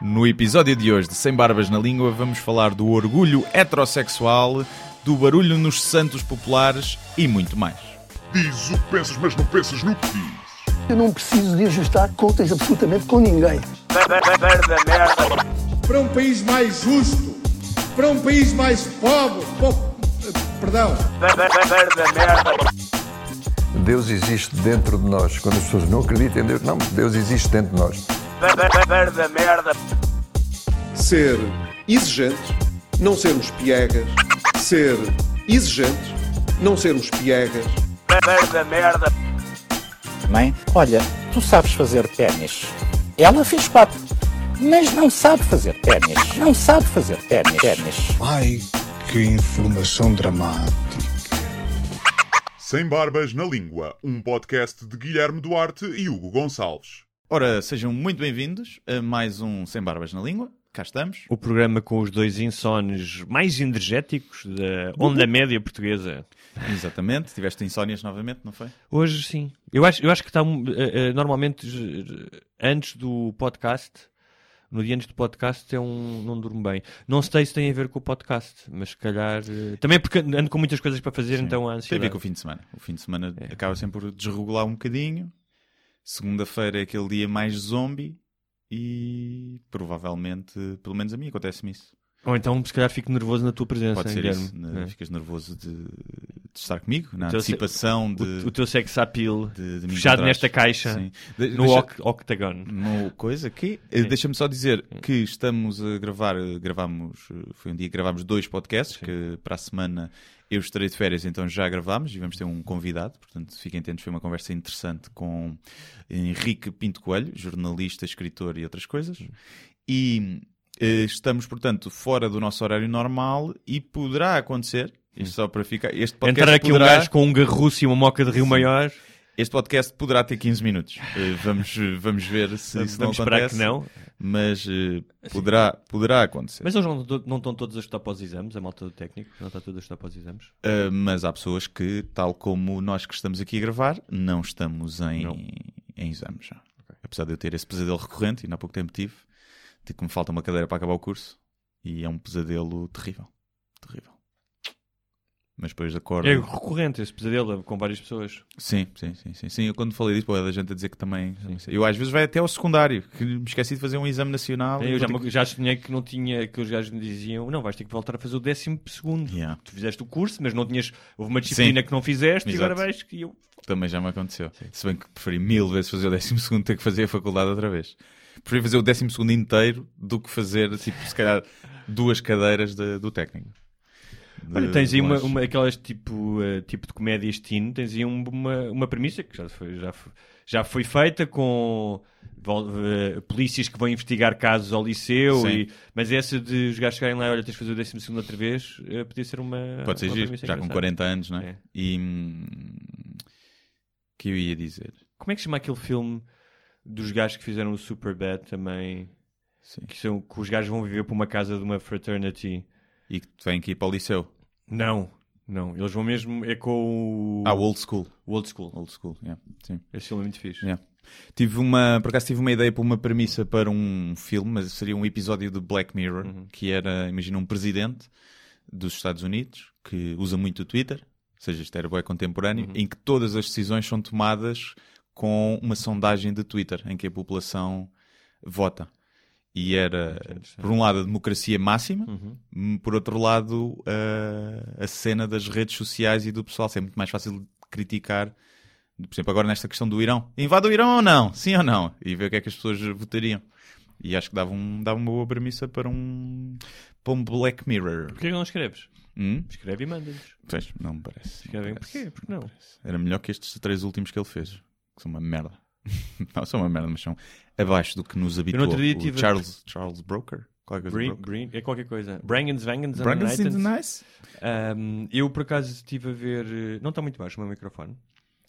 No episódio de hoje de Sem Barbas na Língua vamos falar do orgulho heterossexual, do barulho nos santos populares e muito mais. Diz o que pensas, mas não pensas no que diz. Eu não preciso de ajustar contas absolutamente com ninguém. para um país mais justo, para um país mais pobre, po- perdão, Deus existe dentro de nós. Quando as pessoas não acreditam em Deus, não, Deus existe dentro de nós. Ser exigente, não sermos piegas, ser exigente, não sermos piegas, Mãe, olha, tu sabes fazer ténis. Ela fez quatro, mas não sabe fazer ténis. Não sabe fazer ténis. ténis. ai que informação dramática. Sem Barbas na Língua, um podcast de Guilherme Duarte e Hugo Gonçalves. Ora, sejam muito bem-vindos a mais um Sem Barbas na Língua. Cá estamos. O programa com os dois insones mais energéticos da onda média portuguesa. Exatamente. Tiveste insónias novamente, não foi? Hoje sim. Eu acho, eu acho que está um, eh, eh, normalmente eh, antes do podcast, no dia antes do podcast, é um, não durmo bem. Não sei se tem a ver com o podcast, mas se calhar. eh, também porque ando com muitas coisas para fazer, então a Tem a ansiedade. ver com o fim de semana. O fim de semana acaba sempre por desregular um bocadinho. Segunda-feira é aquele dia mais zombie e provavelmente, pelo menos a mim, acontece-me isso. Ou então se calhar fico nervoso na tua presença, Pode ser isso. né? É. Ficas nervoso de, de estar comigo, na O teu se- antecipação de, O, o teu sex appeal de, de me fechado nesta caixa Sim. De- no deixa- oct- octagon. no coisa aqui. Eh, Deixa-me só dizer que estamos a gravar, eh, gravamos, eh, foi um dia que gravámos dois podcasts, que para a semana eu estarei de férias, então já gravámos e vamos ter um convidado, portanto fiquem atentos, foi uma conversa interessante com Henrique Pinto Coelho, jornalista, escritor e outras coisas. E estamos, portanto, fora do nosso horário normal e poderá acontecer, isto só para ficar, este podcast Entrar aqui poderá, um gajo com um garruço e uma moca de Rio Maior. este podcast poderá ter 15 minutos. Eh, vamos, vamos ver se isso não esperar acontece. que não. Mas eh, poderá, poderá acontecer. Mas eles não, não estão todos a estudar para os exames, a malta do técnico, não está toda a estudar para os exames. Uh, mas há pessoas que, tal como nós que estamos aqui a gravar, não estamos em, Não. em exames já. Apesar de eu ter esse pesadelo recorrente, e ainda há pouco tempo tive, tipo que me falta uma cadeira para acabar o curso, e é um pesadelo terrível. Terrível. Mas depois acordo. É recorrente esse pesadelo com várias pessoas. Sim, sim, sim, sim, sim. Eu quando falei disso, pô, é da gente a dizer que também. Eu às vezes vai até ao secundário, que me esqueci de fazer um exame nacional. eu já, ter sonhei que não tinha, que os gajos me diziam, não, vais ter que voltar a fazer o décimo segundo. Yeah, Tu fizeste o curso, mas não tinhas, houve uma disciplina que não fizeste e Exato. agora vais que eu... também já me aconteceu. Se bem que preferi mil vezes fazer o décimo segundo ter que fazer a faculdade outra vez. Preferi fazer o décimo segundo inteiro do que fazer, tipo, se calhar, duas cadeiras de- do técnico. De- Olha, tens aí uma, uma- aquelas tipo, eh, tipo de comédias teen, tens aí um- uma, uma premissa que já foi, já, foi- já foi feita com eh, polícias que vão investigar casos ao liceu, e, mas essa de os gajos chegarem lá e olha, tens de fazer o décimo segundo outra vez, eh, podia ser uma. Pode ser uma giro, já com engraçada. 40 anos, não é? É. E. hum, que eu ia dizer? Como é que chama aquele filme dos gajos que fizeram o Superbad também? Sim. Que, são, que os gajos vão viver para uma casa de uma fraternity. E que vem aqui para o liceu. Não, não. Eles vão mesmo. É com o. Ah, o old school. o Old School. Old school, yeah. Sim. Esse filme é muito fixe. Yeah. Tive uma, por acaso tive uma ideia para uma premissa para um filme, mas seria um episódio de Black Mirror, Uhum. que era, imagina, um presidente dos Estados Unidos que usa muito o Twitter, ou seja, isto era bué contemporâneo, Uhum. em que todas as decisões são tomadas com uma sondagem de Twitter, em que a população vota. E era, por um lado, a democracia máxima, Uhum. hum, por outro lado, a, a cena das redes sociais e do pessoal. Ser muito mais fácil criticar por exemplo, agora nesta questão do Irão. Invade o Irão ou não? Sim ou não? E ver o que é que as pessoas votariam. E acho que dava, um, dava uma boa premissa para um, para um Black Mirror. Porquê que não escreves? Hum? Escreve e manda-lhes. Pois, não me parece. não Escrevem parece. porquê? Porque não? Era melhor que estes três últimos que ele fez. Que são uma merda. não, são uma merda, mas são abaixo do que nos habituou. O Charles, Charles Broker? Qualquer é qualquer coisa. Brangens, Vangens, Brangus in the Nice? Um, eu, por acaso, estive a ver... eh, Não está muito baixo o meu microfone.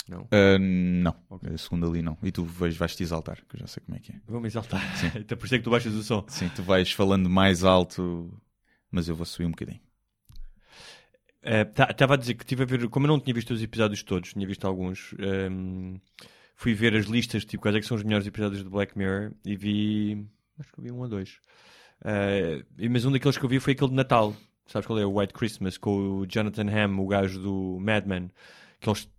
Não. Ah, não. A segunda ali não. E tu vais, vais te exaltar, que eu já sei como é que é. Vou-me exaltar. Até por isso é que tu baixas o som. Sim, tu vais falando mais alto, mas eu vou subir um bocadinho. Estava a dizer que estive a ver... Como eu não tinha visto os episódios todos, tinha visto alguns... ehm, fui ver as listas, tipo, quais é que são os melhores episódios de Black Mirror e vi Acho que eu vi um ou dois. Uh, mas um daqueles que eu vi foi aquele de Natal. Sabes qual é? O White Christmas, com o Jonathan Hamm, o gajo do Mad Men. Que eles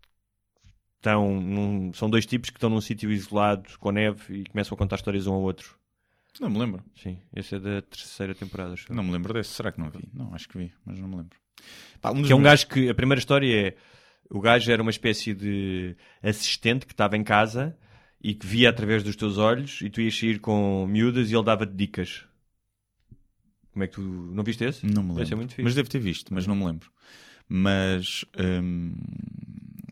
estão. Num, são dois tipos que estão num sítio isolado, com neve, e começam a contar histórias um ao outro. Não me lembro. Sim, esse é da terceira temporada. Não me lembro desse. Será que não vi? Não, acho que vi, mas não me lembro. Pá, um Que é um gajo que a primeira história é o gajo era uma espécie de assistente que estava em casa e que via através dos teus olhos e tu ias sair com miúdas e ele dava-te dicas. Como é que tu não viste esse? Não me Esse lembro. é muito fixe. mas devo ter visto, mas não me lembro. Mas. hum,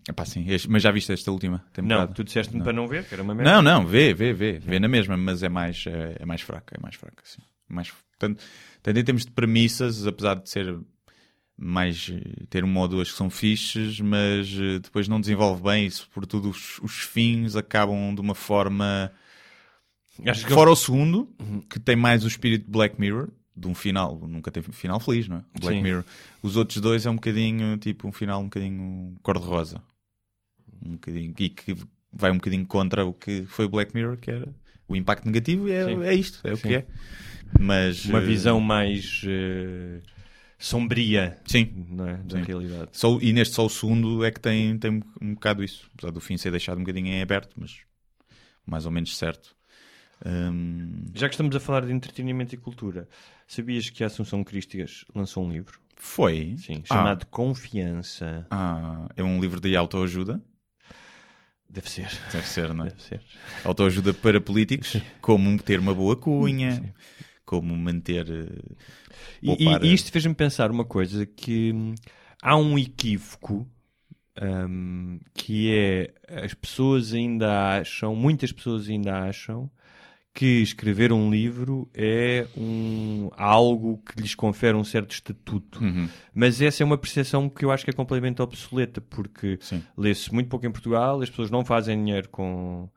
epá, sim, este- mas já viste esta última temporada? Não, tu disseste-me para não ver, que era uma merda. Não, não, vê, vê, vê. Vê na mesma, mas é mais, é, é mais fraca. É mais fraca, sim. Mais, tanto, tanto em termos de premissas, apesar de ser mais eh, ter uma ou duas que são fixes, mas eh, depois não desenvolve bem e sobretudo os, os fins acabam de uma forma Acho que fora o segundo, que tem mais o espírito de Black Mirror, de um final, nunca teve um final feliz, não é? Black Sim. Mirror. Os outros dois é um bocadinho, tipo, um final um bocadinho cor-de-rosa. Um bocadinho, e que vai um bocadinho contra o que foi o Black Mirror, que era o impacto negativo, é, é isto, é o Sim. que é. Mas, uma eh, visão mais eh, sombria Sim. não é? da Sim. realidade. Só, e neste só o segundo é que tem, tem um, um bocado isso. Apesar do fim ser deixado um bocadinho em aberto, mas mais ou menos certo. Hum, Já que estamos a falar de entretenimento e cultura, sabias que a Assunção Cristas lançou um livro? foi. Sim, Ah. chamado Confiança. Ah, é um livro de autoajuda. Deve ser. Deve ser, não é? Deve ser. Autoajuda para políticos, como ter uma boa cunha, como manter. eh, E, poupar, e- e eh, isto fez-me pensar uma coisa que hum, há um equívoco hum, que é as pessoas ainda acham, muitas pessoas ainda acham que escrever um livro é um, algo que lhes confere um certo estatuto. Uhum. Mas essa é uma percepção que eu acho que é completamente obsoleta, porque lê-se muito pouco em Portugal, as pessoas não fazem dinheiro com,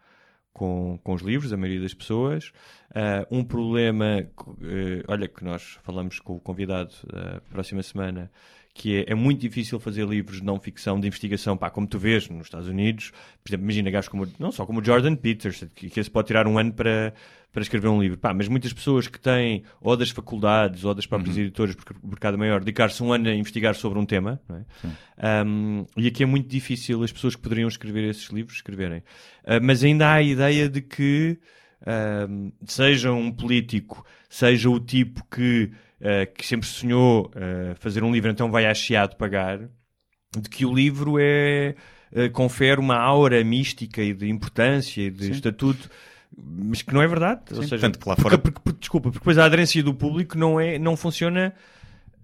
com, com os livros, a maioria das pessoas. Ah, um problema, eh, olha, que nós falamos com o convidado da próxima semana, que é, é muito difícil fazer livros de não ficção, de investigação, pá, como tu vês nos Estados Unidos, por exemplo, imagina gajos como, não só como Jordan Peters, que, que esse pode tirar um ano para, para escrever um livro, pá, mas muitas pessoas que têm, ou das faculdades, ou das próprias editoras, porque o mercado é maior, dedicar-se um ano a investigar sobre um tema, não é? Um, e aqui é muito difícil as pessoas que poderiam escrever esses livros escreverem. Uh, mas ainda há a ideia de que um, seja um político, seja o tipo que, uh, que sempre sonhou uh, fazer um livro, então vai a Chiado pagar, de que o livro é uh, confere uma aura mística e de importância e de estatuto. Mas que não é verdade. Ou Sim, seja, tanto que lá porque- fora- porque- porque- desculpa, porque depois a aderência do público não, é, não funciona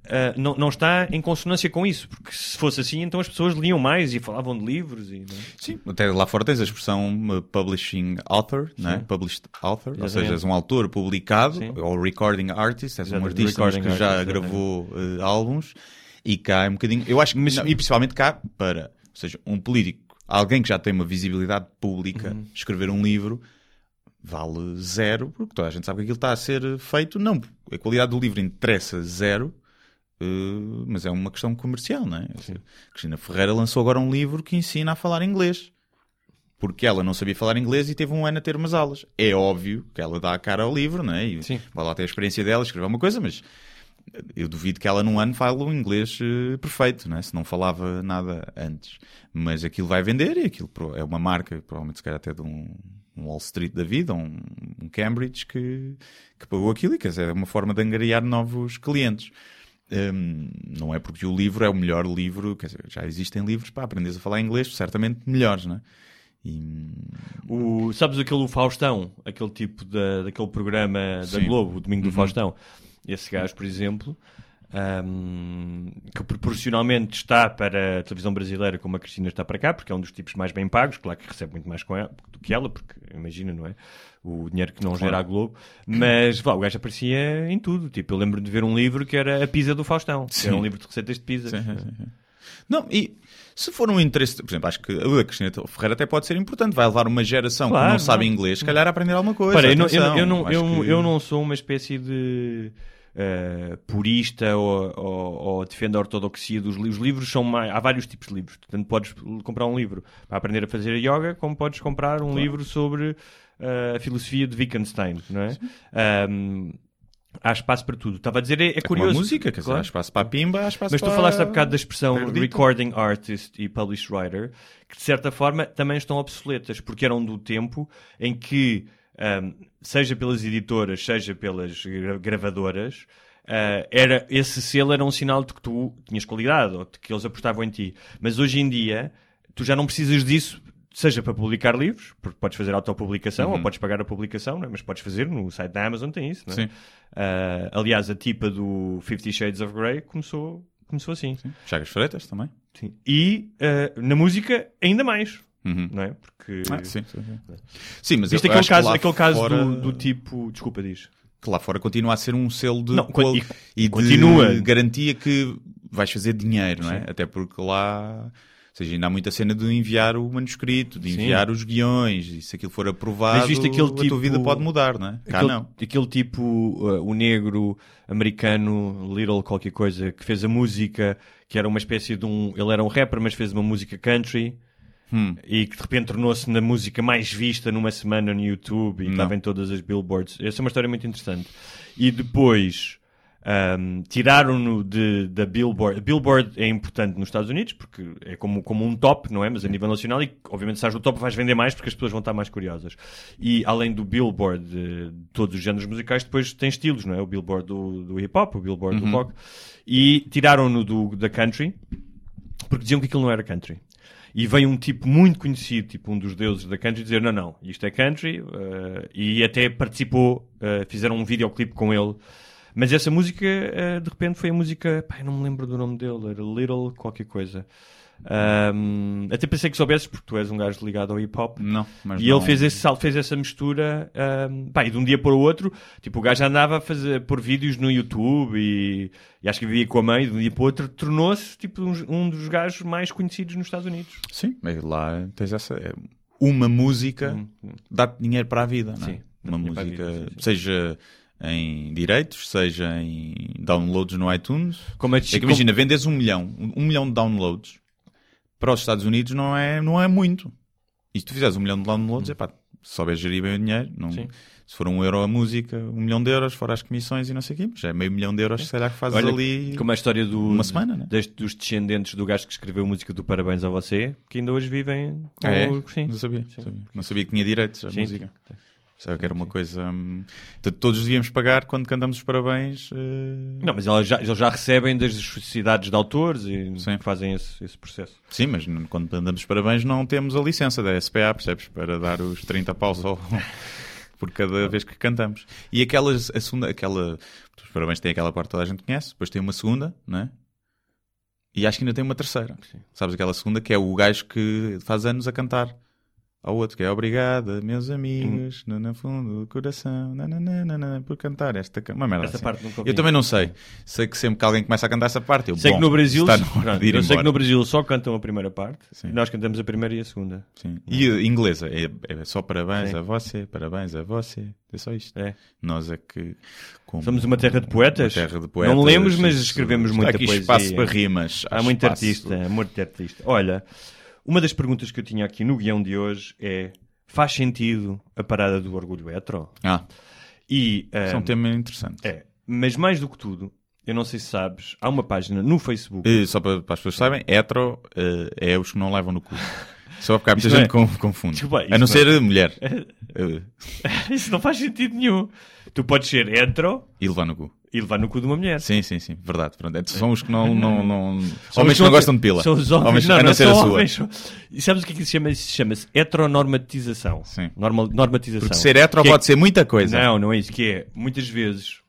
Uh, não, não está em consonância com isso, porque se fosse assim, então as pessoas liam mais e falavam de livros. E, é? Sim, até lá fora tens a expressão uh, publishing author, não é? Published author, ou Exatamente. seja, és um autor publicado, Sim. ou recording artist, és um Exato, artista recording que já artist, gravou uh, álbuns e cá é um bocadinho. Eu acho que, Mas- não, e principalmente cá, para, ou seja, um político, alguém que já tem uma visibilidade pública, Uhum. escrever um livro vale zero, porque toda a gente sabe que aquilo está a ser feito, não, a qualidade do livro interessa zero. Uh, mas é uma questão comercial, não é? Cristina Ferreira lançou agora um livro que ensina a falar inglês porque ela não sabia falar inglês e teve um ano a ter umas aulas. É óbvio que ela dá a cara ao livro, não é? E Sim. vai lá ter a experiência dela, escrever uma coisa, mas eu duvido que ela num ano fale um inglês eh, perfeito, não é? Se não falava nada antes. Mas aquilo vai vender e aquilo é uma marca, provavelmente se calhar até de um, um Wall Street da vida, um, um Cambridge que, que pagou aquilo e quer dizer, é uma forma de angariar novos clientes. Hum, não é porque o livro é o melhor livro, quer dizer, já existem livros para aprenderes a falar inglês, certamente melhores, não é? E, O, sabes aquele Faustão, aquele tipo da, daquele programa da Sim. Globo, o Domingo do Uhum. Faustão. Esse gajo, por exemplo, ahm, que proporcionalmente está para a televisão brasileira como a Cristina está para cá, porque é um dos tipos mais bem pagos, claro que recebe muito mais com ela, do que ela, porque imagina, não é? O dinheiro que não gera a Globo, mas vá, o gajo aparecia em tudo. Tipo, eu lembro de ver um livro que era A Pisa do Faustão, que era Sim. um livro de receitas de pizza. Sim, sim, sim, sim. Não, e se for um interesse, por exemplo, acho que a Cristina Ferreira até pode ser importante, vai levar uma geração Claro, que não sabe não. inglês, se calhar a aprender alguma coisa. Repara, eu, não, eu, não, eu, que- eu não sou uma espécie de eh, purista ou, ou, ou defendo a ortodoxia dos livros. Os livros são mais, há vários tipos de livros. Portanto, podes comprar um livro para aprender a fazer yoga, como podes comprar um livro sobre uh, a filosofia de Wittgenstein, não é? Um, há espaço para tudo. Estava a dizer, é, é a curioso. música, quer dizer, Claro. há espaço para a pimba, há espaço Mas tu para... falaste há bocado da expressão Perdito. recording artist e published writer, que de certa forma também estão obsoletas, porque eram do tempo em que, ahm, seja pelas editoras, seja pelas gra- gravadoras, ah, era, esse selo era um sinal de que tu tinhas qualidade, ou de que eles apostavam em ti. Mas hoje em dia, tu já não precisas disso, seja para publicar livros, porque podes fazer autopublicação, ou podes pagar a publicação, é? mas podes fazer no site da Amazon, tem isso, é? Sim. Ah, aliás, a tipa do Fifty Shades of Grey começou, começou assim. Chagas Freitas também. Sim. E eh, na música, ainda mais. Uhum. Não é? Porque. Ah, sim, sim, sim. Sim, mas Viste eu aquele caso, aquele caso fora- do, do tipo. Desculpa, diz. que lá fora continua a ser um selo de, Não, qual- e- e de continua. garantia que vais fazer dinheiro, não é? Até porque lá, seja, ainda há muita cena de enviar o manuscrito, de Sim. enviar os guiões, e se aquilo for aprovado, Mas viste aquele a tipo- tua vida pode mudar, não é? Cá aquele, não. aquele tipo, eh, o negro americano, Little qualquer coisa, que fez a música, que era uma espécie de um. Ele era um rapper, mas fez uma música country. Hum. E que de repente tornou-se na música mais vista numa semana no YouTube e Não. estava em todas as billboards. Essa é uma história muito interessante. E depois ahm, tiraram-no da Billboard. A Billboard é importante nos Estados Unidos porque é como, como um top, não é? Mas a nível nacional, e obviamente se estás no top vais vender mais porque as pessoas vão estar mais curiosas. E além do Billboard de, de todos os géneros musicais, depois tem estilos, não é? O Billboard do, do hip hop, o Billboard do rock. E tiraram-no da country porque diziam que aquilo não era country. E veio um tipo muito conhecido, tipo um dos deuses da country, dizer: não, não, isto é country. eh, e até participou, eh, fizeram um videoclipe com ele. Mas essa música, eh, de repente, foi a música. Pai, não me lembro do nome dele, era Little qualquer coisa. Ahm, até pensei que soubesses, porque tu és um gajo ligado ao hip hop. Não, mas E não- ele fez esse salto, fez essa mistura, ahm, pá, e de um dia para o outro, tipo, o gajo andava a fazer, pôr vídeos no YouTube e, e acho que vivia com a mãe, de um dia para o outro tornou-se, tipo, um, um dos gajos mais conhecidos nos Estados Unidos. Sim, mas lá tens essa. é Uma música dá-te dinheiro para a vida, não é? Hum, Sim, Uma música, vida, sim, sim. seja em direitos, seja em downloads no iTunes. Como é, É que imagina, vendes um milhão, um milhão de downloads para os Estados Unidos não é, não é muito. E se tu fizeres um milhão de downloads, é pá, se souberes gerir bem o dinheiro, não, Hum. Sim. se for um euro a música, um milhão de euros, fora as comissões e não sei o quê, já é meio milhão de euros, se calhar que fazes Olha, ali. como a história do, uma semana, né? deste- dos descendentes do gajo que escreveu a música do Parabéns a Você, que ainda hoje vivem Ah, é? Sim. Não sabia, sabia. Não sabia que tinha direitos à Sim, música. sim. Sabe que era uma coisa. hum, todos devíamos pagar quando cantamos os parabéns. eh, Não, mas elas já, eles já recebem das sociedades de autores e Sim. fazem esse, esse processo. Sim, mas quando cantamos os parabéns não temos a licença da SPA, percebes? Para dar os 30 paus ao- por cada vez que cantamos. E aquelas, a segunda, aquela. Os parabéns têm aquela parte que toda a gente conhece, depois tem uma segunda, não é? E acho que ainda tem uma terceira. Sabes aquela segunda que é o gajo que faz anos a cantar ao outro, que é obrigada, meus amigos, no, no fundo do coração, nananana, por cantar esta uma merda Essa assim. parte nunca. Eu também não sei. Sei que sempre que alguém começa a cantar essa parte, eu Sei bom, que no Brasil, está pronto, eu sei que no Brasil só cantam a primeira parte Sim. nós cantamos a primeira e a segunda. Sim. E inglesa é, é só parabéns Sim. a você, parabéns a você. É só isto. É. Nós é que. como- Somos uma terra de poetas. terra de poetas, Não lemos, mas escrevemos Há muita aqui poesia. espaço para rimas. Há muito espaço. artista, muito artista. Olha, uma das perguntas que eu tinha aqui no guião de hoje é: faz sentido a parada do orgulho hetero? Ah, E, isso é um ah, tema interessante. é, mas mais do que tudo, eu não sei se sabes, há uma página no Facebook. E só para, para as pessoas saberem, hetero eh, é os que não levam no cu. Só porque há muita gente é- confunde. Desculpa, a não é- ser mulher. Eh, Isso não faz sentido nenhum. Tu podes ser hetero e levar no cu. E levar no cu de uma mulher. Sim, sim, sim. Verdade. Pronto. É, São os que não. não, não... Homens que não gostam de pila. São os homens, não, a não, não ser a sua. homens. E sabes o que é que isso chama? Isso chama-se heteronormatização. Sim. Normal, normatização. Porque ser hetero Que é- pode ser muita coisa. Não, não é isso. Que é, muitas vezes,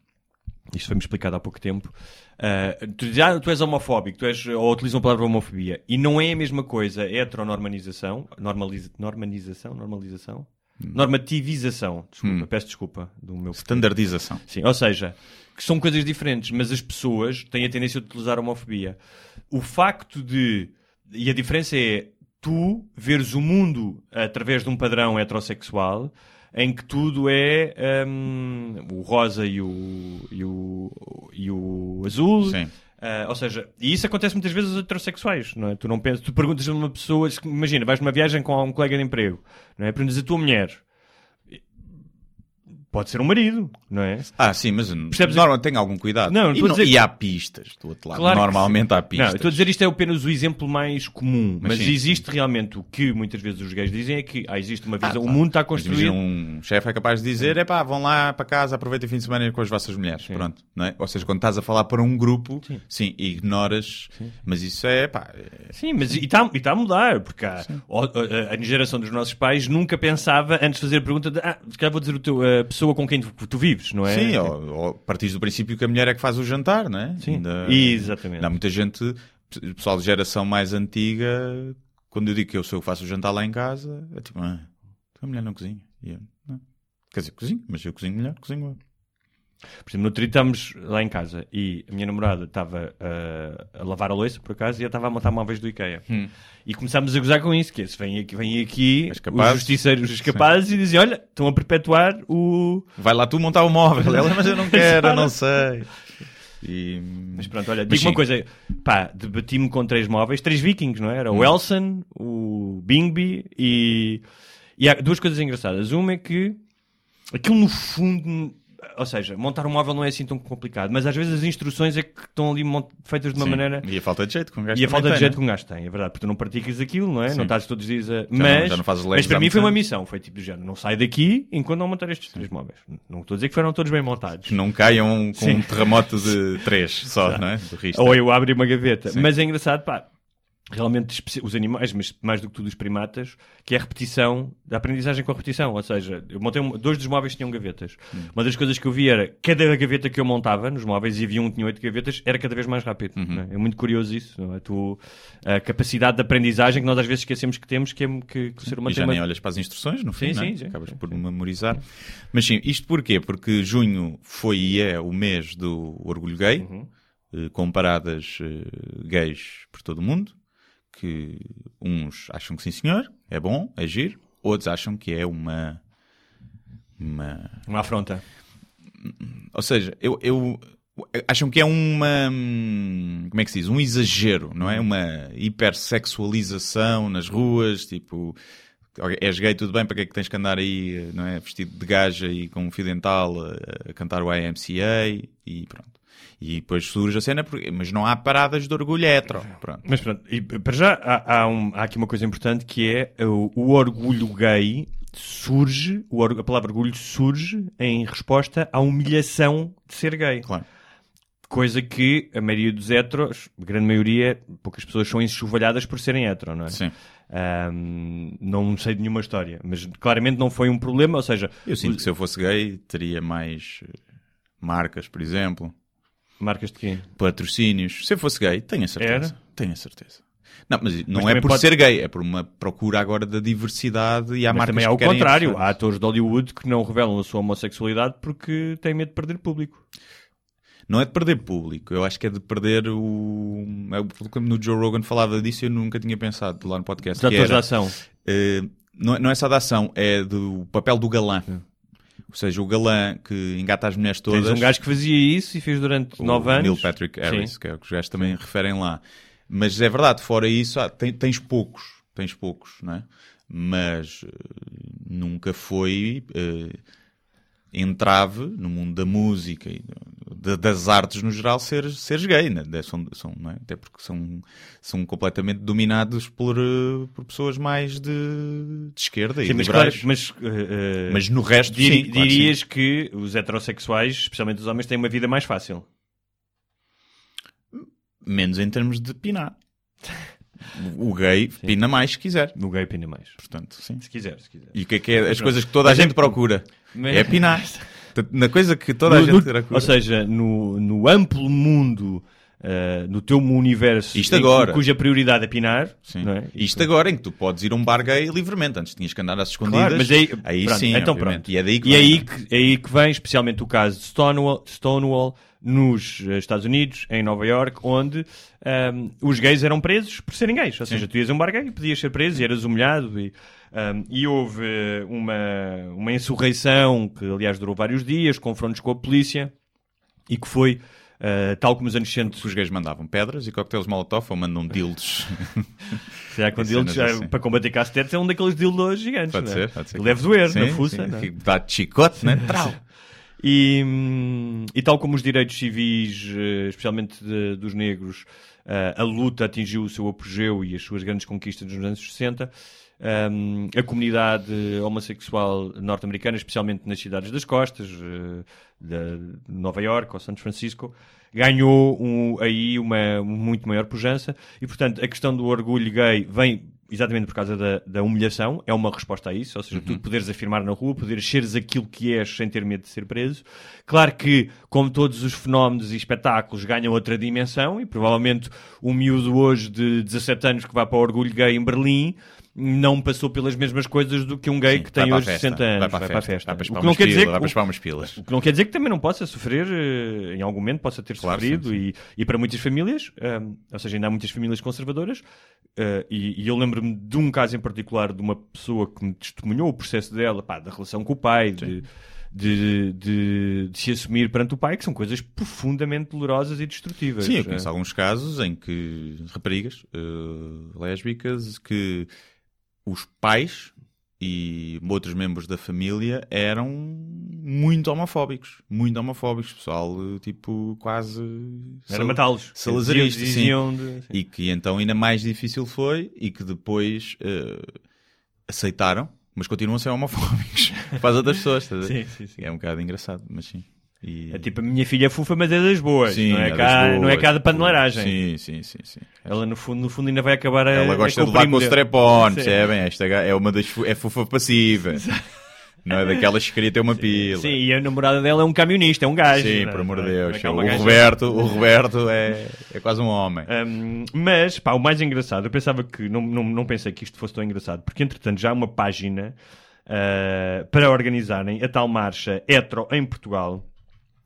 isto foi-me explicado há pouco tempo, ah, tu dizes, ah, tu és homofóbico, tu és, ou utilizam a palavra homofobia, e não é a mesma coisa heteronormalização, normaliza, normalização, normalização. Normativização, desculpa, peço desculpa do meu Standardização. Sim, ou seja, que são coisas diferentes, mas as pessoas têm a tendência de utilizar a homofobia. O facto de. E a diferença é tu veres o mundo através de um padrão heterossexual em que tudo é hum, o rosa e o, e o, e o azul. Sim. Ah, ou seja, e isso acontece muitas vezes aos heterossexuais, não é? Tu não pensas, tu perguntas a uma pessoa, imagina, vais numa viagem com um colega de emprego, não é? Perguntas a tua mulher, pode ser um marido, não é? Ah, sim, mas Percebes? normalmente tem algum cuidado. Não, e, estou a dizer e há pistas do outro lado. Claro Normalmente há Não, pistas. eu estou a dizer isto é apenas o exemplo mais comum, mas, Mas sim, existe realmente o que muitas vezes os gays dizem é que ah, existe uma visão, Ah, o claro. mundo está construído. um chefe é capaz de dizer: é pá, vão lá para casa, aproveitem o fim de semana com as vossas mulheres. Sim. Pronto. Não é? Ou seja, quando estás a falar para um grupo, sim, ignoras. Mas isso é pá. é- Sim, mas e está a mudar, porque há- o- a, a geração dos nossos pais nunca pensava antes de fazer a pergunta de, ah, se calhar vou dizer o teu, a pessoa com quem tu, tu vives, não é? Sim, ou, ou do princípio que a mulher é que faz o jantar, não é? Sim, Ainda- exatamente. Ainda há muita gente, pessoal de geração mais antiga, quando eu digo que eu sou eu que faço o jantar lá em casa, é tipo, ah, a mulher não cozinha. E eu, não. Quer dizer, cozinho, mas eu cozinho melhor, cozinho. Por exemplo, no dia estamos lá em casa e a minha namorada estava uh, a lavar a louça, por acaso, e eu estava a montar móveis do IKEA. E começámos a gozar com isso, que é, se vêm aqui, vêm aqui os justiceiros, os capazes, e dizem, olha, estão a perpetuar o... Vai lá tu montar o móvel. Ela, mas eu não quero, eu não sei. E... Mas pronto, olha, digo uma coisa, pá, debati-me com três móveis, três vikings, não é? Era o Elson, o Bingby e... E há duas coisas engraçadas. Uma é que aquilo no fundo... Ou seja, montar um móvel não é assim tão complicado, mas às vezes as instruções é que estão ali feitas de uma Sim. maneira... E a falta de jeito que um gajo E a falta de tem, jeito né? que um gajo tem, é verdade, porque tu não praticas aquilo, não é? Sim. Não estás todos os dias a... não- Mas, já não fazes mas para mim foi uma missão, foi tipo do género, não sai daqui enquanto não montar estes três móveis. Não estou a dizer que foram todos bem montados. Não caiam com Sim. um terremoto de três só, não é? Ou eu abro uma gaveta. Sim. Mas é engraçado, pá, realmente os animais, mas mais do que tudo os primatas, que é a repetição, da aprendizagem com a repetição. Ou seja, eu montei um- dois dos móveis tinham gavetas. Hum. Uma das coisas que eu vi era, cada gaveta que eu montava nos móveis, e havia um que tinha oito gavetas, era cada vez mais rápido. Uhum. É? É muito curioso isso. É? Tu, a capacidade de aprendizagem que nós às vezes esquecemos que temos, que, é, que, que o ser humano E já tem nem olhas para as instruções, no fim, Sim, é? sim, sim. Acabas por memorizar. Mas sim, isto porquê? Porque junho foi e é o mês do orgulho gay, Uhum. eh, com paradas eh, gays por todo o mundo, que uns acham que sim senhor, é bom, é giro, outros acham que é uma... uma... Uma afronta. Ou seja, eu, eu acham que é uma como é que se diz? Um exagero, não é? Uma hipersexualização nas ruas, tipo és gay, tudo bem, para que é que tens que andar aí, não é? Vestido de gaja e com um fio dental a, a cantar o IMCA e pronto. E depois surge a cena, porque- mas não há paradas de orgulho hetero. Pronto. Mas pronto, e, para já há, há um- há aqui uma coisa importante que é o, o orgulho gay surge, o a palavra orgulho surge em resposta à humilhação de ser gay. Claro. Coisa que a maioria dos heteros, a grande maioria, poucas pessoas são enxovalhadas por serem hetero, não é? Sim. Ahm, não sei de nenhuma história, mas claramente não foi um problema, ou seja, Eu sinto que se eu fosse gay teria mais marcas, por exemplo. Marcas de quê? patrocínios. Se eu fosse gay, tenho a certeza. Era? Tenho a certeza. Não, mas não é também por pode- ser gay, é por uma procura agora da diversidade e há Mas marcas também há que querem contrário, há atores de Hollywood que não revelam a sua homossexualidade porque têm medo de perder público. Não é de perder público, eu acho que é de perder o. é no Joe Rogan falava disso, eu nunca tinha pensado lá no podcast. Os atores era, ação. eh, não, é- não é só da ação, é do papel do galã. Ou seja, o galã que engata as mulheres todas. Tens um gajo que fazia isso e fez durante o nove anos. Neil Patrick Harris, Sim. que é o que os gajos também referem lá. Mas é verdade, fora isso, há- tem- tens poucos, tens poucos, não é? Mas eh, nunca foi eh, entrave no mundo da música e da- das artes no geral seres, seres gay, né? São, são, é? Até porque são, são completamente dominados por, eh, por pessoas mais de, de esquerda Sim, e mas, claro, liberais. mas, uh, Mas no resto, diri- sim, claro que dirias que os heterossexuais, especialmente os homens, têm uma vida mais fácil. Menos em termos de pinar. O gay pina mais se quiser. No gay pina mais. Portanto, sim. Se quiser, se quiser. E o que é que é as coisas que toda a Mas é- gente procura? Mas- É pinar. Na coisa que toda a No- gente procura. ou seja, no, no amplo mundo, uh, no teu universo, Isto em- agora. cuja prioridade é pinar, é? Isto agora em que tu podes ir a um bar gay livremente. Antes tinhas que andar às escondidas. Claro, mas aí, aí pronto, sim, então obviamente. pronto. E é daí que e vem, aí é? que, é aí que vem especialmente o caso de Stonewall, Stonewall nos eh, Estados Unidos, em Nova York, onde ahm, os gays eram presos por serem gays. Ou seja, tu ias a um bar gay e podias ser preso e eras humilhado. E, ahm, e houve eh, uma, uma insurreição que, aliás, durou vários dias, confrontos com a polícia e que foi Uh, tal como os anos 60. Os gays mandavam pedras e coquetéis molotov ou mandam dildos. Se há com dildos, já, assim. para combater castetes, é um daqueles dildos gigantes. Pode não é? ser, pode ser. Que deve doer na Sim, fuça. sim, não é? Dá chicote, né? Trau. E, hum, e tal como os direitos civis, eh, especialmente de- dos negros, a luta atingiu o seu apogeu e as suas grandes conquistas nos anos 60. Hum, a comunidade homossexual norte-americana, especialmente nas cidades das costas, eh, de Nova York ou São Francisco, ganhou um- aí uma muito maior pujança. E, portanto, a questão do orgulho gay vem exatamente por causa da, da humilhação, é uma resposta a isso, ou seja, tu poderes afirmar na rua, poderes seres aquilo que és sem ter medo de ser preso. Claro que, como todos os fenómenos e espetáculos, ganham outra dimensão e provavelmente o miúdo hoje de 17 anos que vai para o orgulho gay em Berlim não passou pelas mesmas coisas do que um gay Sim, que vai tem para a hoje festa, 60 anos. Vai para a festa. Vai para O que não quer dizer vai para umas pilas. o que não quer dizer que também não possa sofrer, eh, em algum momento possa ter Claro, sofrido, sim, E, e para muitas famílias, ehm, ou seja, ainda há muitas famílias conservadoras, eh, e, e eu lembro-me de um caso em particular de uma pessoa que me testemunhou o processo dela, pá, da relação com o pai, de, de, de- de se assumir perante o pai, que são coisas profundamente dolorosas e destrutivas. Sim, eu Eh, conheço alguns casos em que raparigas eh, lésbicas que os pais e outros membros da família eram muito homofóbicos. Muito homofóbicos. Pessoal, tipo, quase. Era matá-los. Salazarista, Diziam- sim. de-. E que então ainda mais difícil foi e que depois eh, aceitaram, mas continuam a ser homofóbicos para as outras pessoas. Sim, sim, sim. É um bocado engraçado, mas sim. E- É tipo, a minha filha é fufa, mas é das boas. Sim, não, é é cá, das não é boas. cá de paneleiragem. Sim, sim, sim, sim. Ela, no fundo, no fundo, ainda vai acabar a. Ela a gosta com de levar com o strap-on, percebem? Esta é uma das é fufa passiva. Não é daquelas que queria ter uma pila. Sim, e a namorada dela é um camionista, é um gajo. Sim, não é? por amor de é? Deus. É O Roberto, o Roberto é, é quase um homem. Um, mas, pá, o mais engraçado, eu pensava que, não, não, não pensei que isto fosse tão engraçado, porque entretanto já há uma página ah, para organizarem a tal marcha hetero em Portugal.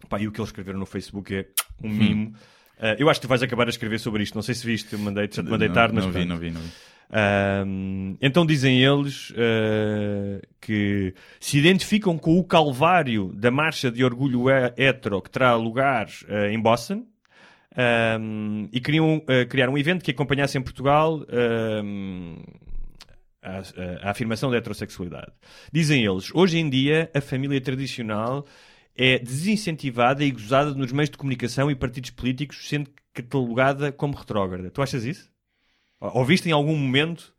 Pá, e o que eles escreveram no Facebook é um Hum. mimo. Ah, eu acho que tu vais acabar a escrever sobre isto, não sei se viste, mandei, já te mandei tarde, não, mas não vi, não vi, não vi. Ahm, então dizem eles ah, que se identificam com o calvário da marcha de orgulho he- hetero que terá lugar ah, em Boston e queriam criar um evento que acompanhasse em Portugal a- a afirmação da heterossexualidade. Dizem eles, hoje em dia a família tradicional é desincentivada e gozada nos meios de comunicação e partidos políticos, sendo catalogada como retrógrada. Tu achas isso? Ouviste em algum momento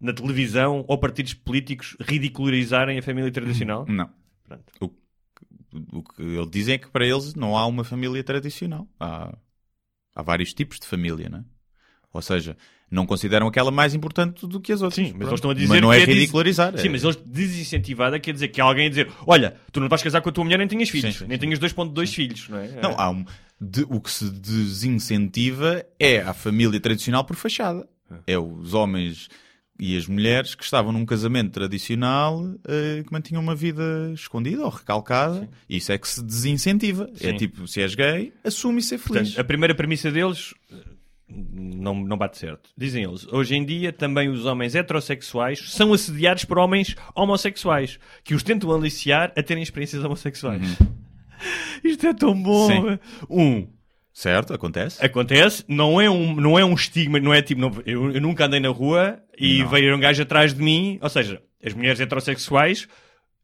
na televisão ou partidos políticos ridicularizarem a família tradicional? Não. Pronto. O, o que eles dizem é que para eles não há uma família tradicional. Há, há vários tipos de família, não é? Ou seja, não consideram aquela mais importante do que as outras. Sim, mas Pronto. eles estão a dizer Mas não é é ridicularizar. Sim, é- mas eles desincentivada quer dizer que há alguém a dizer olha, tu não vais casar com a tua mulher nem tenhas filhos, sim, nem sim. tenhas 2.2 filhos, não é? Não, há um, de- o que se desincentiva é a família tradicional por fachada. É os homens e as mulheres que estavam num casamento tradicional eh, que mantinham uma vida escondida ou recalcada. Isso é que se desincentiva. É Sim. tipo, se és gay, assume e ser feliz. Portanto, a primeira premissa deles não, não bate certo. Dizem eles, hoje em dia também os homens heterossexuais são assediados por homens homossexuais que os tentam aliciar a terem experiências homossexuais. Isto é tão bom. Sim. Um, Certo? Acontece? acontece, não é um, não é um estigma, não é tipo, não- eu, eu nunca andei na rua e Não. veio um gajo atrás de mim, ou seja, as mulheres heterossexuais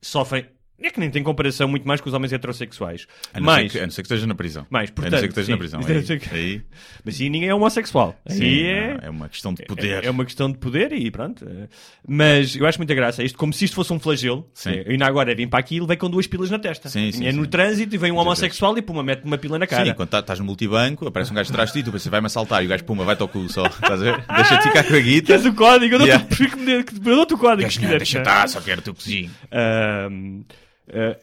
sofrem, é que nem tem comparação muito mais com os homens heterossexuais. A não, Mas, ser que, a não ser que esteja na prisão. mais, a portanto, não ser que esteja sim. na prisão. A não ser que- Aí, aí, mas aí ninguém é homossexual. sim, aí é, não, é uma questão de poder. é, é uma questão de poder e pronto. É. Mas eu acho muita graça. Isto como se isto fosse um flagelo. Sim. É, Eu ainda agora vim para aqui e levei com duas pilas na testa. Sim, sim, Vinha no sim. trânsito e vem um homossexual e puma, mete uma pila na cara. Sim, quando tá- estás no multibanco, aparece um gajo atrás de ti, tu pensas, vai-me assaltar, e o gajo, puma, vai-te ao cu só. Estás a ver? Deixa-te ficar com a guita. Queres o código? Eu dou-te Yeah. o código. Gajo, se não, quiseres. deixa estar, só quero o teu cozinho.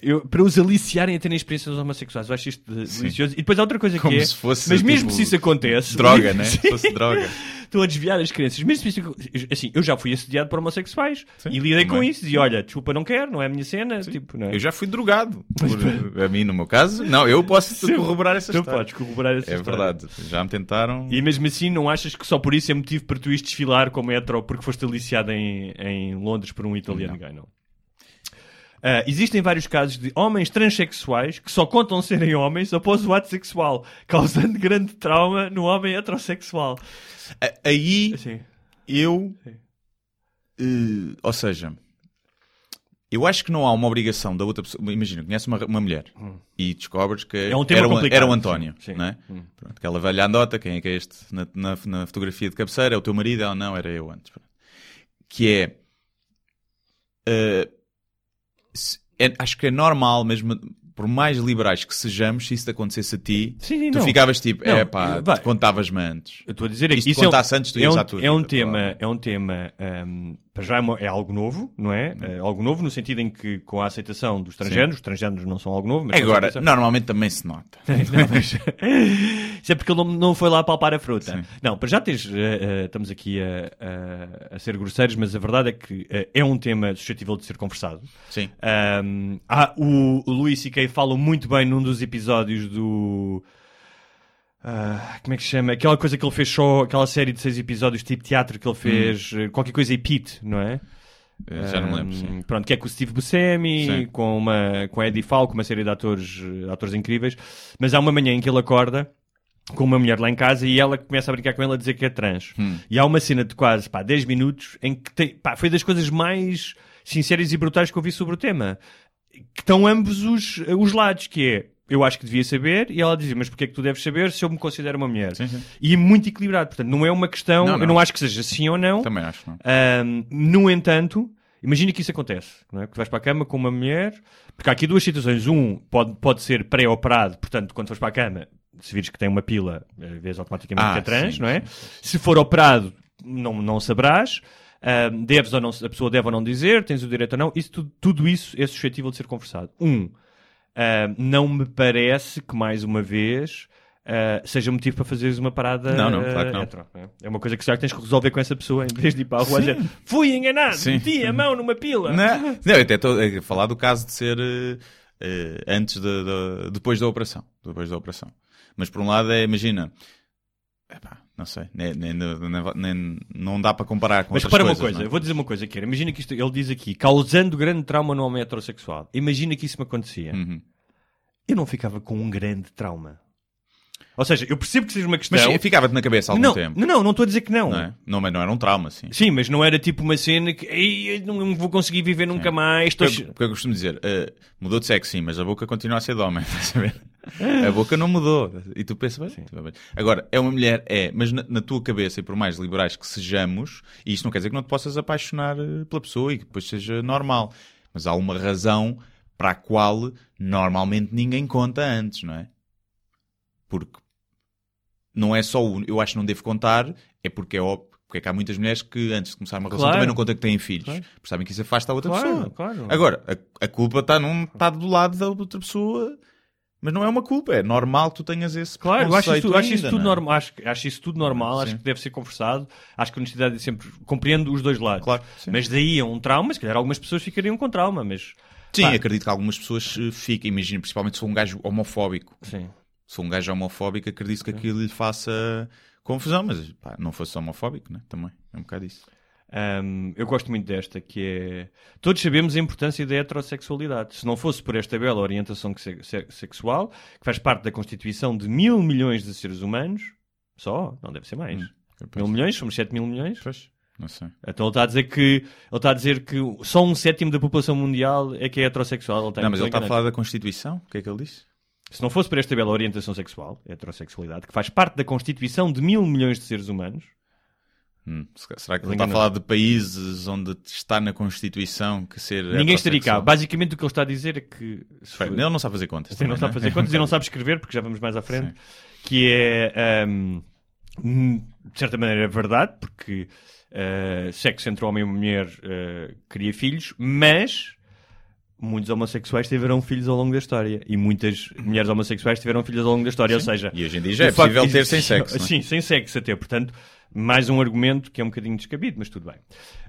Eu- para os aliciarem a terem experiências homossexuais, eu acho isto de- delicioso. E depois há outra coisa Como que é. se fosse, mas mesmo tipo, se isso acontece. Droga, né? Se fosse droga. Estão a desviar as crianças. Mesmo se isso, assim, eu já fui assediado por homossexuais Sim, e lidei com também. isso. Dizia, olha, desculpa, não quero, não é a minha cena. Tipo, é? Eu já fui drogado. Por, a mim, no meu caso, não, eu posso Sim. corroborar essa Tu história. podes corroborar essa É história. verdade. Já me tentaram. E mesmo assim, não achas que só por isso é motivo para tu ires desfilar como hetero porque foste aliciado em, em Londres por um italiano Não. gay, não? Ah, existem vários casos de homens transexuais que só contam serem homens após o ato sexual, causando grande trauma no homem heterossexual. Aí Assim. eu. Sim. eh, ou seja, eu acho que não há uma obrigação da outra pessoa. Imagina, conhece uma, uma mulher e descobres que É um era, o, era o António. sim, sim. Não é? Hum. Pronto, aquela velha andota, quem é que é este na, na, na fotografia de cabeceira? É o teu marido? Ela não, era eu antes. Pronto. Que é. se- é- Acho que é normal, mesmo por mais liberais que sejamos, se isso te acontecesse a ti, Sim, tu não. ficavas tipo, é pá, contavas-me antes. Eu estou a dizer é Isto isso é um, contasse antes, tu é ias um, à tua é um vida, tema, é um tema, hum, para já é, é algo novo, não é? É algo novo no sentido em que com a aceitação dos transgêneros, os transgêneros não são algo novo, mas Agora, aceitação- normalmente também se nota. Não, mas- Isso é porque ele não, foi lá palpar a fruta. Sim. Não, para já tens, eh, estamos aqui a, a- a ser grosseiros, mas a verdade é que eh, é um tema suscetível de ser conversado. Sim. Um, há- o, o Luís C.K. fala muito bem num dos episódios do. Ah, como é que se chama? Aquela coisa que ele fez só, aquela série de seis episódios tipo teatro que ele fez, eh, qualquer coisa e Pete, não é? Eh, Já não me lembro, Um, sim. Pronto, que é com o Steve Buscemi, Sim. com, uma, com a Eddie Falco, uma série de atores, eh, atores incríveis. Mas há uma manhã em que ele acorda com uma mulher lá em casa e ela começa a brincar com ele a dizer que é trans. Hum. E há uma cena de quase pá, 10 minutos em que tem, pá, foi das coisas mais sinceras e brutais que eu vi sobre o tema. Que estão ambos os, os lados, que é eu acho que devia saber, e ela dizia, mas porquê é que tu deves saber se eu me considero uma mulher? Sim, sim. E é muito equilibrado, portanto, não é uma questão, Não, não. eu não acho que seja sim ou não, Também acho, não. Ahm, no entanto, imagina que isso acontece, não é? Que tu vais para a cama com uma mulher, porque há aqui duas situações. Um, pode, pode ser pré-operado, portanto, quando fores para a cama, se vires que tem uma pila, eh, vês automaticamente Ah, que é trans, sim, não é? Se for operado, não, não saberás. Ahm, deves ou não, a pessoa deve ou não dizer, tens o direito ou não. Isso, tudo, tudo isso é suscetível de ser conversado. Um, ahm, não me parece que, mais uma vez, ah, seja motivo para fazeres uma parada Não, não, claro que não. ah, não é? É uma coisa que já tens que resolver com essa pessoa em vez de ir para a rua dizer fui enganado, Sim. meti a mão numa pila. Não, não, eu até estou a falar do caso de ser eh, antes da, da- depois da operação. Depois da operação. Mas por um lado é, imagina, epá, não sei, nem, nem- nem- não dá para comparar com Mas repara uma coisa, não é? eu vou dizer uma coisa que imagina que isto, ele diz aqui, causando grande trauma no homem heterossexual. Imagina que isso me acontecia. Uhum. Eu não ficava com um grande trauma. Ou seja, eu percebo que seja uma questão. Mas ficava-te na cabeça há algum não, tempo. não, não, não estou a dizer que não. Não, é? não, mas não era um trauma, sim. Sim, mas não era tipo uma cena que "Ei, não vou conseguir viver nunca mais. Estou... Porque, porque eu costumo dizer, eh, mudou de sexo, sim, mas a boca continua a ser de homem, estás a ver? A boca não mudou. E tu pensas, bem, agora, é uma mulher, é, mas na, na tua cabeça, e por mais liberais que sejamos, e isto não quer dizer que não te possas apaixonar eh, pela pessoa e que depois seja normal, mas há uma razão para a qual normalmente ninguém conta antes, não é? Porque não é só o. Eu acho que não devo contar, é porque é óbvio. Porque é que há muitas mulheres que antes de começar uma relação Claro. também não contam que têm filhos. Claro. Porque sabem que isso afasta a outra Claro, pessoa. claro. Agora, a, a culpa está está do lado da outra pessoa, mas não é uma culpa, é normal que tu tenhas esse Claro, eu acho isso, acho isso tudo é? normal. Acho, acho isso tudo normal, acho Sim. que deve ser conversado. Acho que a honestidade é sempre. Compreendo os dois lados. Claro, sim. Mas daí a um trauma, se calhar algumas pessoas ficariam com trauma, mas. Sim, Pá. acredito que algumas pessoas eh, fiquem, imagino, principalmente se for um gajo homofóbico. Sim. Se for um gajo homofóbico, acredito que aquilo lhe faça confusão, mas pá, não fosse homofóbico, né? também. É um bocado isso. Um, eu gosto muito desta, que é. Todos sabemos a importância da heterossexualidade. Se não fosse por esta bela orientação se- se- sexual, que faz parte da constituição de mil milhões de seres humanos, só, não deve ser mais. Hum, Mil milhões, somos 7 mil milhões. Pois, não sei. Então ele está a dizer que ele está a dizer que só um sétimo da população mundial é que é heterossexual. Não, mas ele está a falar da Constituição? O que é que ele disse? Se não fosse por esta bela orientação sexual, heterossexualidade, que faz parte da constituição de mil milhões de seres humanos, Hum, se- será que Ele ele está a falar de países onde está na Constituição que ser. ninguém estaria cá. Basicamente o que ele está a dizer é que. se Ele não sabe fazer contas. Sim, não também, sabe né? fazer contas e não sabe escrever, porque já vamos mais à frente, que é, ahm, hum, de certa maneira, é verdade, porque ah, sexo entre homem e mulher ah, cria filhos, mas muitos homossexuais tiveram filhos ao longo da história e muitas mulheres homossexuais tiveram filhos ao longo da história, ou seja... E hoje em dia já é facto possível ter sem sexo. não é? Sim, sem sexo até, portanto, mais um argumento que é um bocadinho descabido, mas tudo bem.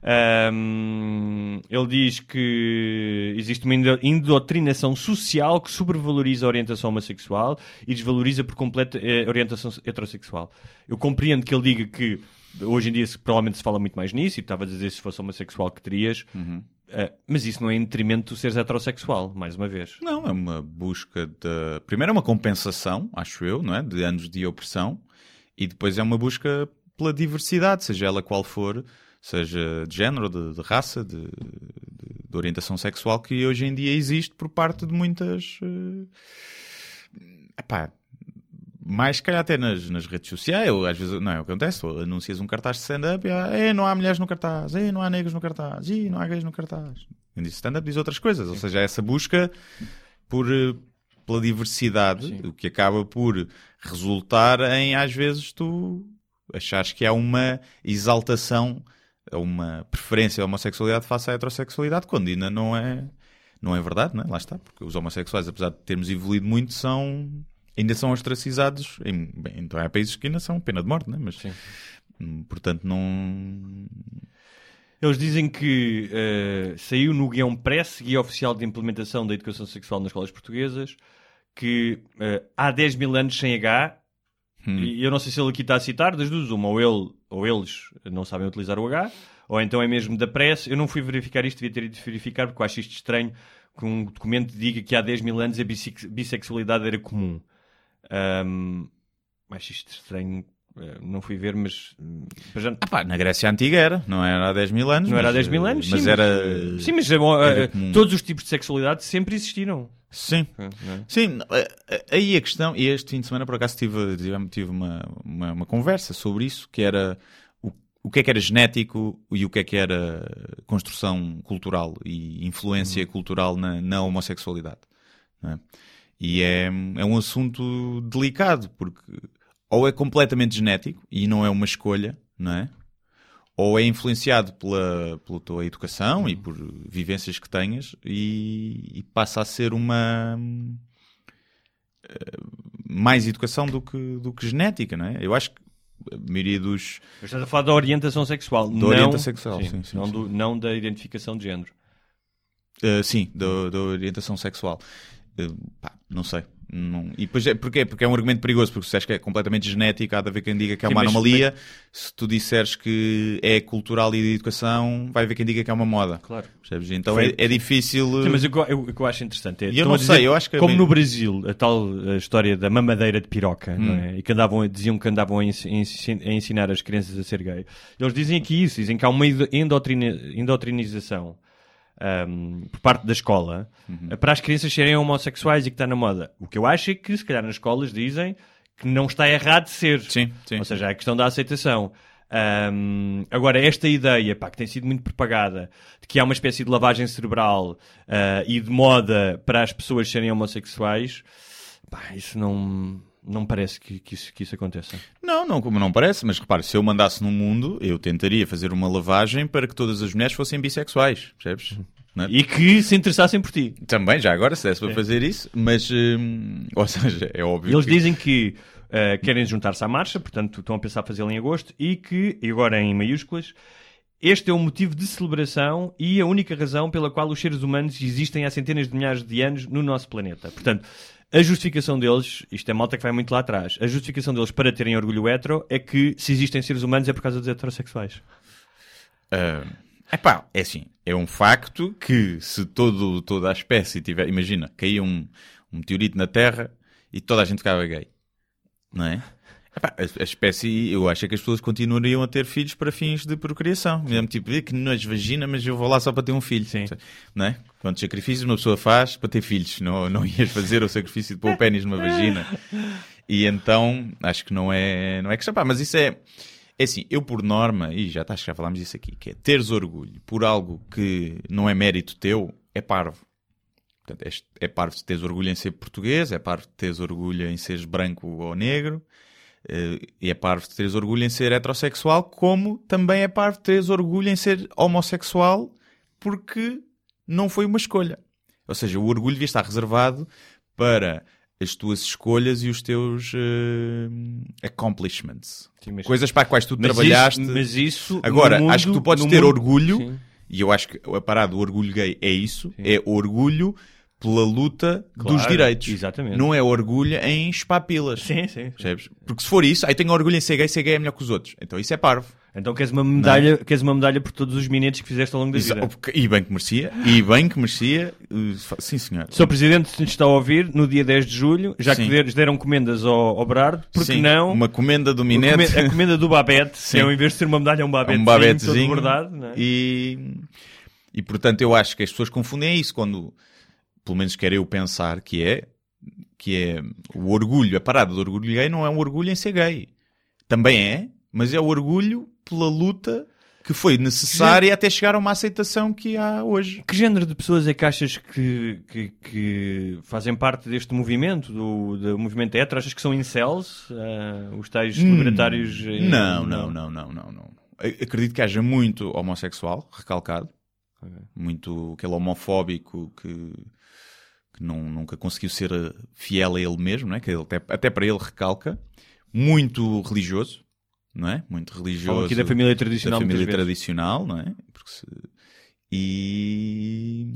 Ahm, ele diz que existe uma indo- indoutrinação social que sobrevaloriza a orientação homossexual e desvaloriza por completo eh, a orientação heterossexual. Eu compreendo que ele diga que hoje em dia provavelmente se fala muito mais nisso e estava a dizer se fosse homossexual que terias. Uhum. Uh, mas isso não é em detrimento de seres heterossexual, mais uma vez. Não, é uma busca de. Primeiro é uma compensação, acho eu, não é? De anos de opressão, e depois é uma busca pela diversidade, seja ela qual for, seja de género, de, de raça, de, de, de, orientação sexual, que hoje em dia existe por parte de muitas. Uh... Epá, mais calhar até nas, nas redes sociais, ou às vezes, não é o que acontece, ou anuncias um cartaz de stand-up e ah, não há mulheres no cartaz, e não há negros no cartaz, e não há gays no cartaz. Quem diz stand-up diz outras coisas, Sim. ou seja, essa busca por, eh, pela diversidade, Sim. o que acaba por resultar em, às vezes, tu achares que há uma exaltação, uma preferência à homossexualidade face à heterossexualidade, quando ainda não é, não é verdade, não é? Lá está, porque os homossexuais, apesar de termos evoluído muito, são ainda são ostracizados. Em, bem, então há países que ainda são pena de morte, né? mas Sim. Hum, portanto não. Eles dizem que uh, saiu no guião press, guia oficial de implementação da educação sexual nas escolas portuguesas, que uh, há 10 mil anos sem H, hum. e eu não sei se ele aqui está a citar, das duas, uma, ou, ele, ou eles não sabem utilizar o H, ou então é mesmo da press. Eu não fui verificar isto, devia ter ido verificar, porque eu acho isto estranho que um documento diga que há 10 mil anos a bissexualidade era comum. Um, acho isto estranho. Eh, não fui ver, mas. já... ah, pá, na Grécia Antiga era, não era há 10 mil anos. Não mas, era há 10 mil anos, mas sim, era. Sim, mas era eh, todos os tipos de sexualidade sempre existiram. Sim, é? sim. Eh, aí a questão, e este fim de semana por acaso tive, tive uma, uma, uma conversa sobre isso, que era o, o que é que era genético e o que é que era construção cultural e influência uhum. cultural na, na homossexualidade. É? E é, é um assunto delicado, porque ou é completamente genético e não é uma escolha, não é? Ou é influenciado pela, pela tua educação e por vivências que tenhas e, e passa a ser uma uh, mais educação do que, do que genética, não é? Eu acho que a maioria dos. Mas estás a falar da orientação sexual, da não, orientação sexual, sim, sim, sim, não, do, não, da identificação de género. Uh, sim, da, da orientação sexual. Uh, pá, não sei. Não... E depois, é, porquê? Porque é um argumento perigoso, porque se achas que é completamente genético, há de haver quem diga que é uma Sim, anomalia. Mas... Se tu disseres que é cultural e de educação, vai haver quem diga que é uma moda. Claro. Percebes? Então é, é, difícil. Sim, mas o que eu, eu, acho interessante é. eu não sei, eu acho que. Como no Brasil, a tal a história da mamadeira de piroca, hum. é? E que andavam, diziam que andavam a, ensinar as crianças a ser gay. Eles dizem aqui isso, dizem que há uma endotrinização um, por parte da escola uhum. para as crianças serem homossexuais e que está na moda. O que eu acho é que, se calhar, nas escolas dizem que não está errado de ser. Sim, sim. Ou seja, é a questão da aceitação. Um, agora, esta ideia pá, que tem sido muito propagada de que há uma espécie de lavagem cerebral uh, e de moda para as pessoas serem homossexuais, pá, isso não, não parece que, que, isso, que isso aconteça. Não, não, como não parece, mas repare, se eu mandasse no mundo, eu tentaria fazer uma lavagem para que todas as mulheres fossem bissexuais, percebes? É? E que se interessassem por ti. Também, já agora, se desse para é. fazer isso, mas, hum, ou seja, é óbvio. Eles que... dizem que uh, querem juntar-se à marcha, portanto estão a pensar fazê-lo em agosto, e que, e agora em maiúsculas, este é um motivo de celebração e a única razão pela qual os seres humanos existem há centenas de milhares de anos no nosso planeta. Portanto, a justificação deles, isto é malta que vai muito lá atrás, a justificação deles para terem orgulho hetero é que se existem seres humanos é por causa dos heterossexuais. Uh, epá, é assim, é um facto que se todo, toda a espécie tiver, imagina, caía um, um meteorito na Terra e toda a gente ficava gay, não é? Epá, a, a, espécie, eu acho que as pessoas continuariam a ter filhos para fins de procriação. Mesmo tipo, que nojo vagina, mas eu vou lá só para ter um filho. Sim. Não é? Quantos sacrifícios uma pessoa faz para ter filhos? Não, não ias fazer o sacrifício de pôr o pênis numa vagina. E então, acho que não é, não é questão. Pá, mas isso é, é assim, eu por norma, e já, tá, já falámos disso aqui, que é teres orgulho por algo que não é mérito teu, é parvo. Portanto, é, é parvo de teres orgulho em ser português, é parvo de teres orgulho em seres branco ou negro, Uh, e é parvo de teres orgulho em ser heterossexual, como também é parvo de teres orgulho em ser homossexual, porque não foi uma escolha. Ou seja, o orgulho devia estar reservado para as tuas escolhas e os teus uh, accomplishments. Sim, mas... Coisas para as quais tu mas trabalhaste. Isso, mas isso. Agora, mundo, acho que tu podes ter mundo... orgulho, Sim. e eu acho que a parada do orgulho gay é isso: Sim. é orgulho pela luta claro, dos direitos. Exatamente. Não é orgulho em espapilas. Sim, sim. Percebes? Porque se for isso, aí tenho orgulho em ser gay, ser gay é melhor que os outros. Então isso é parvo. Então queres uma medalha, queres uma medalha por todos os minutos que fizeste ao longo da vida. Exa- E bem que merecia, e bem que merecia. Fa- Sim, senhor. Sr. Presidente, se nos está a ouvir, no dia 10 de julho, já Sim. que der- deram comendas ao, ao Berardo, porque Sim, não Uma comenda do Minete. comenda, a comenda do Babette, Sim. que é, ao invés de ser uma medalha, é um Babette um babetezinho. não é? e, e portanto eu acho que as pessoas confundem isso quando, pelo menos quero eu pensar que é, que é o orgulho, a parada do orgulho gay não é um orgulho em ser gay. Também é, mas é o orgulho pela luta que foi necessária até chegar a uma aceitação que há hoje. Que género de pessoas é que achas que, que, que fazem parte deste movimento, do, do movimento hetero? Achas que são incels? ah, os tais libertários? eh, Não, não, não, não, não, não. Acredito que haja muito homossexual recalcado, muito aquele homofóbico que, que não, nunca conseguiu ser fiel a ele mesmo, não é? que ele até, até para ele recalca, muito religioso, não é? Muito religioso. Falam aqui da família tradicional da família vezes. tradicional, não é? Porque se- E,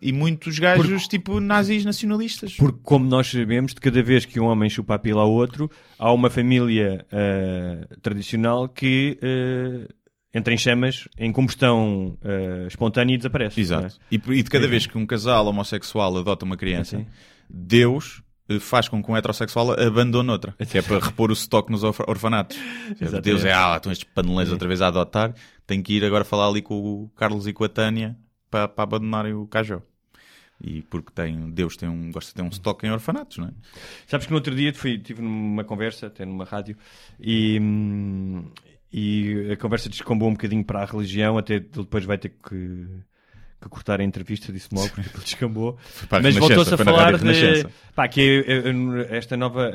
e muitos gajos tipo nazis nacionalistas. Porque, como nós sabemos, de cada vez que um homem chupa a pila ao outro, há uma família ah, tradicional que ah, entra em chamas, em combustão ah, espontânea e desaparece. é? Exato. E, e de cada vez que um casal homossexual adota uma criança, Sim. Deus faz com que um heterossexual abandone outra. Que é para repor o estoque nos orfa- orfanatos. Exatamente. Deus é, ah, estão estes panelões outra vez a adotar. Tem que ir agora falar ali com o Carlos e com a Tânia para, para abandonarem o Cajó. E porque tem, Deus tem um, gosta de ter um estoque em orfanatos, não é? Sabes que no outro dia fui, tive numa conversa, até numa rádio, e, hum, e a conversa descambou um bocadinho para a religião, até depois vai ter que, que cortar a entrevista, disse logo, porque aquilo descambou. Mas voltou-se a falar de pá, que é, é, é, esta nova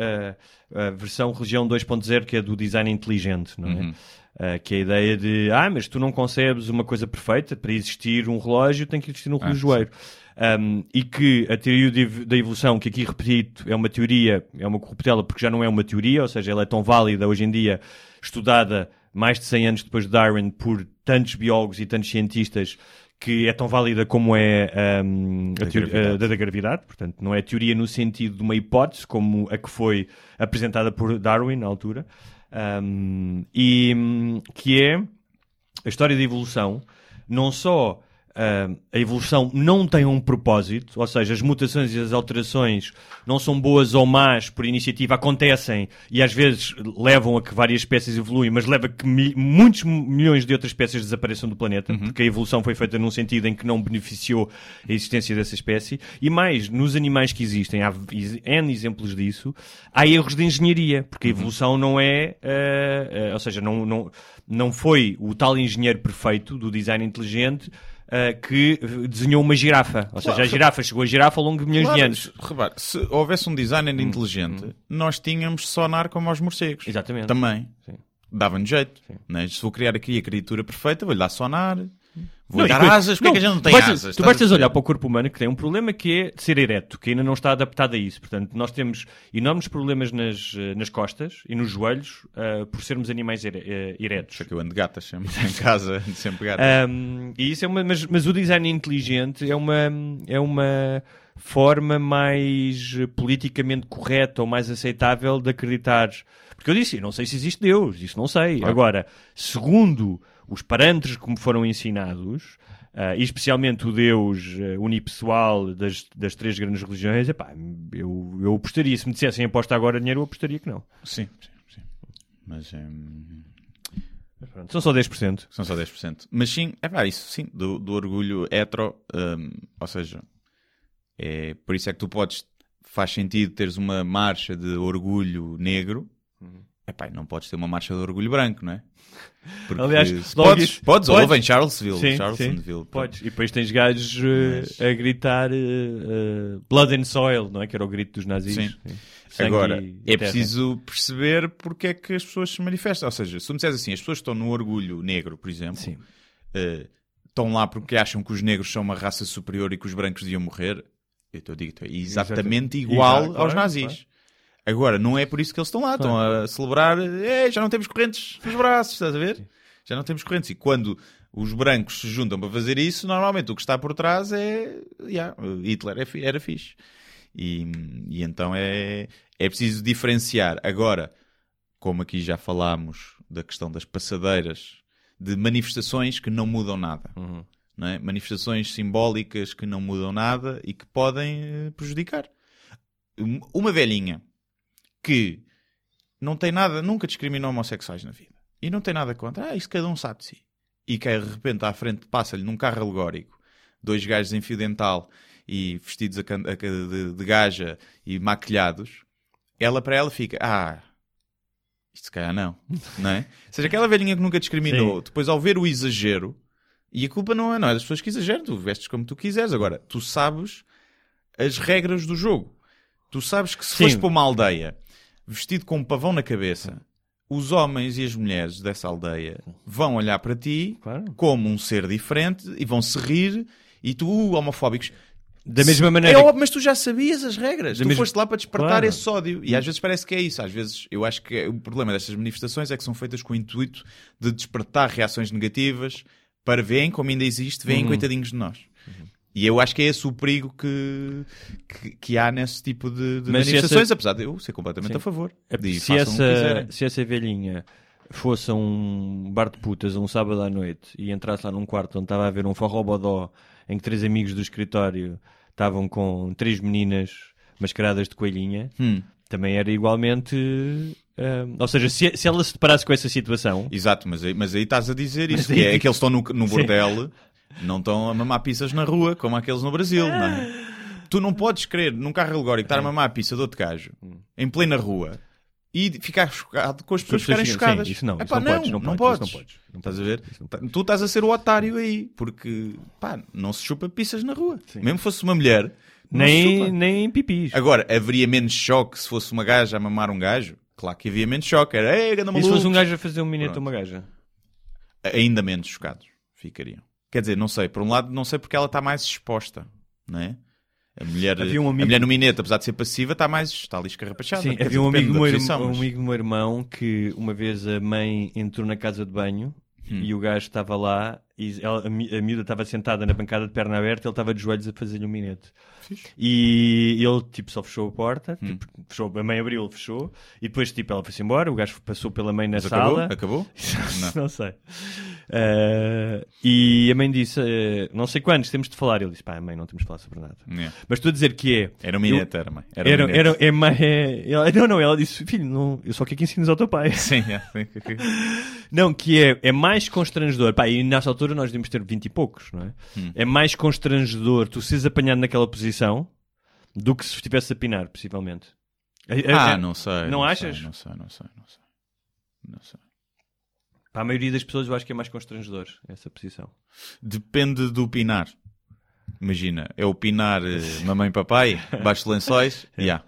ah, versão religião 2.0, que é do design inteligente, não é? Uhum. Ah, que é a ideia de, ah, mas tu não concebes uma coisa perfeita, para existir um relógio tem que existir um Ah, relojoeiro. Um, e que a teoria de da evolução, que aqui repito, é uma teoria, é uma corruptela porque já não é uma teoria, ou seja, ela é tão válida hoje em dia, estudada mais de 100 anos depois de Darwin por tantos biólogos e tantos cientistas, que é tão válida como é um, a Da teoria gravidade. a da da gravidade. Portanto, não é teoria no sentido de uma hipótese, como a que foi apresentada por Darwin na altura, Um, e hum, que é a história da evolução, não só a evolução não tem um propósito, ou seja, as mutações e as alterações não são boas ou más por iniciativa, acontecem e às vezes levam a que várias espécies evoluem, mas leva a que mi- muitos milhões de outras espécies desapareçam do planeta, porque a evolução foi feita num sentido em que não beneficiou a existência dessa espécie. E mais, nos animais que existem, há N exemplos disso, há erros de engenharia, porque a evolução não é, ah, ah, ou seja, não, não, não foi o tal engenheiro perfeito do design inteligente ah, que desenhou uma girafa. Ou seja, a girafa chegou a girafa ao longo de milhões de Claro, anos. se- repare, se houvesse um designer inteligente, nós tínhamos sonar como aos morcegos. Hum, Exatamente. Também. Dava-nos jeito. Né? Se vou criar aqui a criatura perfeita, vou-lhe dar sonar. Vou Não, dar depois- asas. Porque é que a gente não tem asas? Tu bastas olhar para o corpo humano que tem um problema que é de ser ereto, que ainda não está adaptado a isso. Portanto, nós temos enormes problemas nas, eh, nas costas e nos joelhos ah, por sermos animais ere- eh, eretos. Só que eu ando de gatas sempre em casa, ando sempre gatas. Um, e isso é uma, mas, mas o design inteligente é uma, é uma forma mais politicamente correta ou mais aceitável de acreditar. Porque eu disse, eu não sei se existe Deus, isso não sei. Agora, segundo os parâmetros que me foram ensinados, ah, e especialmente o Deus eh, unipessoal das, das três grandes religiões, epá, eu, eu apostaria, se me dissessem aposta agora dinheiro, eu apostaria que não. Sim, sim, sim. Mas hum, Mas pronto, são só 10%. são só 10%. Mas sim, é pá, isso sim, do, do orgulho hetero. hum, ou seja, é, por isso é que tu podes. Faz sentido teres uma marcha de orgulho negro. Uhum. Epá, não podes ter uma marcha de orgulho branco, não é? Porque Aliás, se logo podes, isso- podes, podes. ou em Charlottesville, Sim, Charlottesville. sim, podes. E depois tens gajos eh, a gritar eh, Blood and Soil, não é? Que era o grito dos nazis. Sim. Agora, é preciso perceber porque é que as pessoas se manifestam. Ou seja, se tu me disseres assim, as pessoas que estão no orgulho negro, por exemplo, estão lá porque acham que os negros são uma raça superior e que os brancos deviam morrer, eu te digo, é exatamente Exatamente. igual Exato, aos claro, nazis. claro. Agora, não é por isso que eles estão lá. Estão a celebrar, "Eh, já não temos correntes nos braços, estás a ver? Já não temos correntes. E quando os brancos se juntam para fazer isso, normalmente o que está por trás é. Yeah, Hitler é era fixe. E, e então é, é preciso diferenciar. Agora, como aqui já falámos da questão das passadeiras de manifestações que não mudam nada. Não é? Manifestações simbólicas que não mudam nada e que podem eh, prejudicar. Um- Uma velhinha que não tem nada, nunca discriminou homossexuais na vida e não tem nada contra, ah, isso cada um sabe de si. E que de repente à frente passa-lhe num carro alegórico dois gajos em fio dental e vestidos a de, de gaja e maquilhados, ela para ela fica, ah, isto se calhar não, não é? Ou seja, aquela velhinha que nunca discriminou, Sim. depois ao ver o exagero, e a culpa não é, não é das pessoas que exageram, tu vestes como tu quiseres. Agora, tu sabes as regras do jogo. Tu sabes que se Sim. fores para uma aldeia vestido com um pavão na cabeça, os homens e as mulheres dessa aldeia vão olhar para ti Claro. como um ser diferente e vão se rir e tu, uh, homofóbicos. Da mesma maneira É óbvio, mas tu já sabias as regras. Da tu mesma- foste lá para despertar Claro. esse ódio. E às vezes parece que é isso. Às vezes eu acho que o problema destas manifestações é que são feitas com o intuito de despertar reações negativas para verem como ainda existe, Uhum. veem coitadinhos de nós. E eu acho que é esse o perigo que, que, que há nesse tipo de, de manifestações, essa- apesar de eu ser completamente Sim. a favor. É de se, essa, se essa velhinha fosse a um bar de putas um sábado à noite e entrasse lá num quarto onde estava a ver um forró-bodó em que três amigos do escritório estavam com três meninas mascaradas de coelhinha, Hum. também era igualmente. ah, ou seja, se, se ela se deparasse com essa situação, Exato, mas aí, mas aí estás a dizer isso, Mas que aí- é que eles estão no, no bordel, não estão a mamar pizzas na rua, como aqueles no Brasil, não é? Tu não podes querer, num carro alegórico, estar a mamar a pizza de outro gajo, em plena rua, e ficar chocado com as pessoas As pessoas ficarem ficam- chocadas. sim, isso não, isso não podes, não não podes, não podes, não Estás a ver? não Tu estás a ser o otário aí, porque, pá, não se chupa pizzas na rua. Mesmo que fosse uma mulher, não nem, nem pipis. Agora, haveria menos choque se fosse uma gaja a mamar um gajo? Claro que havia menos choque. Era, ei, E se fosse um gajo a fazer um minuto a uma gaja? ainda menos chocados ficariam. Quer dizer, não sei, por um lado, não sei porque ela está mais exposta, não é? A mulher, Havia um amigo- a mulher no minete, apesar de ser passiva, está mais está ali escarrapachada. Sim, havia um amigo, meu, posição, irmão, um mas- amigo do meu irmão que uma vez a mãe entrou na casa de banho Hum. e o gajo estava lá e ela- a, mi- a miúda estava sentada na bancada de perna aberta e ele estava de joelhos a fazer-lhe um minete. E ele tipo só fechou a porta, Hum. tipo, fechou, a mãe abriu, ele fechou e depois tipo ela foi-se embora, o gajo passou pela mãe na Mas sala. acabou? Acabou? não. sei. Eh, e a mãe disse: eh, Não sei quantos, temos de falar. Ele disse: Pá, mãe, não temos de falar sobre nada. Yeah. Mas estou a dizer que é. Era um minete, era, mãe. Era, Era, era, é, ma- é, ela- não, não, ela disse: Filho, não, eu só quero que ensines ao teu pai. Sim, é, Não, que é, é mais constrangedor. Pá, e nessa altura nós devíamos ter 20 e poucos, não é? Hum. É mais constrangedor tu seres apanhado naquela posição do que se estivesse a pinar, possivelmente. É- é- Ah, é- não sei. Não sei, achas? não sei, não sei, não sei. Não sei. Para a maioria das pessoas eu acho que é mais constrangedor essa posição. Depende do pinar. Imagina, é o pinar eh, mamãe papai, baixo de lençóis, yeah.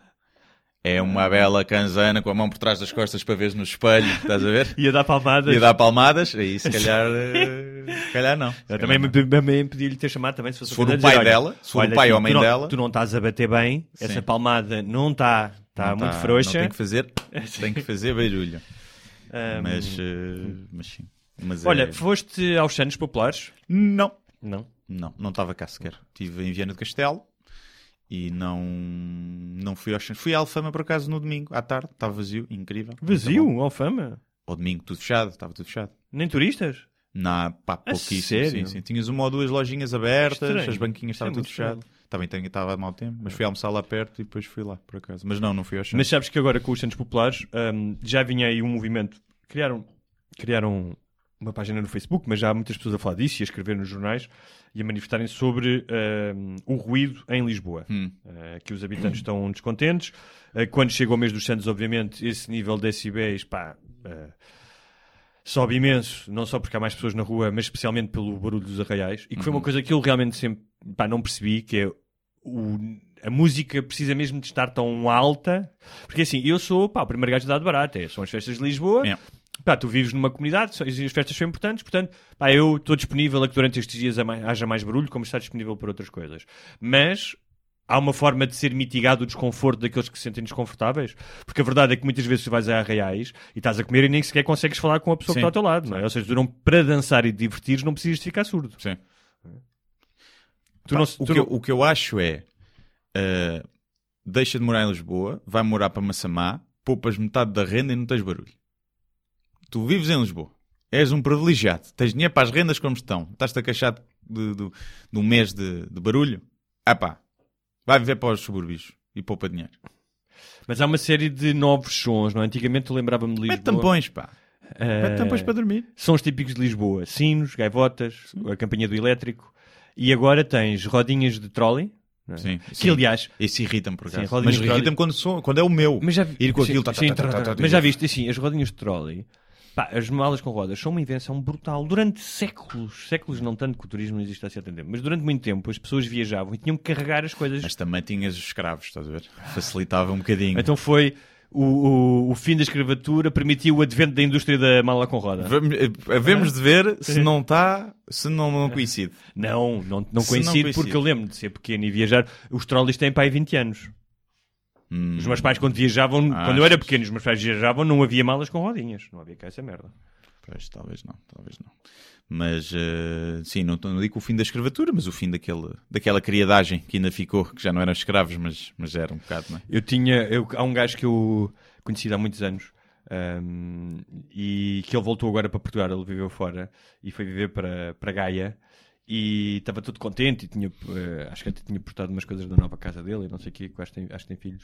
É uma bela canzana com a mão por trás das costas para ver no espelho, estás a ver? Ia dar palmadas. E dar palmadas, aí se calhar, eh, se calhar não. Se Eu calhar também, também podia-lhe ter chamado também se, fosse Se for o dizer, pai olha, dela, se for o pai ou a tu mãe não- dela. Tu não estás a bater bem, essa Sim. palmada não está está muito tá- frouxa. Não tem que fazer, tem que fazer barulho. Ahm, Mas, eh, mas sim. Mas Olha, é- foste aos Santos Populares? não. Não. Não, não estava cá sequer. Estive em Viana do Castelo e não, não fui aos Fui à Alfama por acaso no domingo, à tarde, estava vazio, incrível. Vazio. Alfama? Ao domingo, tudo fechado, estava tudo fechado. Nem turistas? Não, pá, pouquíssimo. sério? Sim, sim. Tinhas uma ou duas lojinhas abertas, Estranho. as banquinhas é estavam tudo fechado. Também estava a mau tempo, mas fui almoçar lá perto e depois fui lá, por acaso. Mas não, não fui aos Mas Santos. sabes que agora com os Santos Populares hum, já vinha aí um movimento. Criaram, criaram uma página no Facebook, mas já há muitas pessoas a falar disso e a escrever nos jornais e a manifestarem sobre hum, o ruído em Lisboa. Hum. Uh, que os habitantes estão descontentes. Uh, quando chega o mês dos Santos, obviamente, esse nível de decibéis, pá, uh, sobe imenso, não só porque há mais pessoas na rua, mas especialmente pelo barulho dos arraiais. E que foi uma coisa que eu realmente sempre, pá, não percebi, que é o- a música precisa mesmo de estar tão alta, porque assim, eu sou, pá, o primeiro gajo de dado barato, é, são as festas de Lisboa, Yeah. Pá, tu vives numa comunidade, as festas são importantes, portanto, pá, eu estou disponível a que durante estes dias haja mais barulho, como está disponível para outras coisas. Mas há uma forma de ser mitigado o desconforto daqueles que se sentem desconfortáveis, porque a verdade é que muitas vezes tu vais a arraiais e estás a comer e nem sequer consegues falar com a pessoa que Sim. está ao teu lado, não é? Ou seja, tu não, para dançar e te divertires não precisas de ficar surdo. Sim. Tu Pá, não, o, tu que não- eu, o que eu acho é uh, deixa de morar em Lisboa, vai morar para Massamá, poupas metade da renda e não tens barulho. Tu vives em Lisboa És um privilegiado. Tens dinheiro para as rendas como estão. Estás-te a queixar de, de, de um mês de, de barulho? Ah pá, vai viver para os subúrbios e poupa dinheiro. Mas há uma série de novos sons, não é? Antigamente eu lembrava-me de Lisboa. Mete tampões, pá. Eh, Mete tampões para dormir. Sons típicos de Lisboa. Sinos, gaivotas, a campanha do elétrico. E agora tens rodinhas de trolley. é? Sim, Que sim. aliás... Isso irrita-me por acaso. Mas irrita-me quando, quando é o meu. Mas já, Ir com sim, aquilo. tá, tá, tá, mas já viste, assim, as rodinhas de trolley, pá, as malas com rodas são uma invenção brutal. Durante séculos, séculos não tanto que o turismo não existe há certo tempo, mas durante muito tempo as pessoas viajavam e tinham que carregar as coisas. Mas também tinhas os escravos, estás a ver? Facilitava um bocadinho. Então foi o, o, o fim da escravatura, permitiu o advento da indústria da mala com roda. Eh, havemos de ver se não está, se não, não coincide. Não, não, não coincide, não coincide. porque eu lembro de ser pequeno e viajar. Os trolleys têm para aí 20 anos. Hum. Os meus pais, quando viajavam, Ah, quando eu era pequeno, os meus pais viajavam, não havia malas com rodinhas. Não havia cá essa merda. Pois, talvez não, talvez não. Mas, eh, sim, não, não digo o fim da escravatura, mas o fim daquele, daquela criadagem que ainda ficou, que já não eram escravos, mas, mas era um bocado, não é? Eu tinha. Eu, há um gajo que eu conheci há muitos anos ahm, e que ele voltou agora para Portugal. Ele viveu fora e foi viver para, para Gaia e estava todo contente. E tinha, eh, acho que até tinha portado umas coisas da nova casa dele e não sei o quê, que acho que, tem, acho que tem filhos.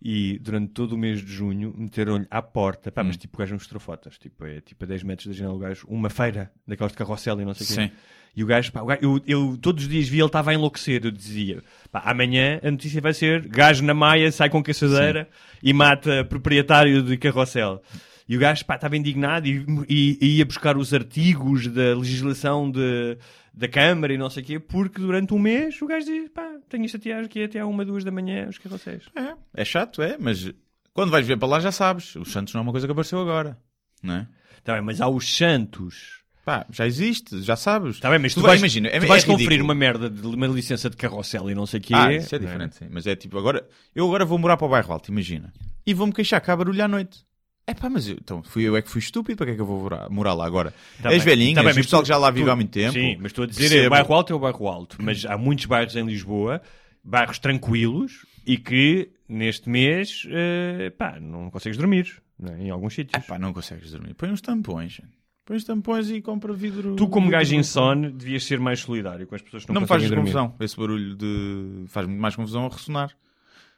E durante todo o mês de junho meteram-lhe à porta, pá, mas tipo o gajo mostrou fotos. Tipo, é tipo a 10 metros da janela do gajo, uma feira daquelas de carrossel e não sei o quê. Sim. E o gajo, pá, o gajo- eu, eu todos os dias vi ele estava a enlouquecer. Eu dizia, pá, amanhã a notícia vai ser: gajo na maia sai com caçadeira e mata proprietário de carrossel. E o gajo, pá, estava indignado e, e- e ia buscar os artigos da legislação de, da Câmara e não sei o quê, porque durante um mês o gajo diz, pá, tenho a chatear aqui até à uma, duas da manhã os carrosséis. É, é chato, é, mas quando vais ver para lá já sabes. Os Santos não é uma coisa que apareceu agora, não é? Tá bem, mas há os santos. Pá, já existe, já sabes. Tá bem, mas tu, vai- vais, imagina, é, tu vais é conferir uma merda de uma licença de carrossel e não sei o quê. Ah, isso é diferente, sim. Mas é tipo, agora, eu agora vou morar para o bairro alto, imagina. E vou-me queixar que há barulho à noite. É pá, mas eu, então, fui eu é que fui estúpido, para que é que eu vou morar, lá agora? Tá És bem, velhinhas, tá bem, o mas pessoal tu- que já lá vive tu- há muito tempo. Sim, mas estou a dizer, é, percebo. o bairro alto é o bairro alto. Mas há muitos bairros em Lisboa, bairros tranquilos, e que neste mês, eh, pá, não consegues dormir, não é? em alguns sítios. Pá, não consegues dormir. Põe uns tampões, gente. põe uns tampões e compra vidro. Tu, como gajo insone, devias ser mais solidário com as pessoas que não, Não me faz confusão. Esse barulho de. faz muito mais confusão a ressonar.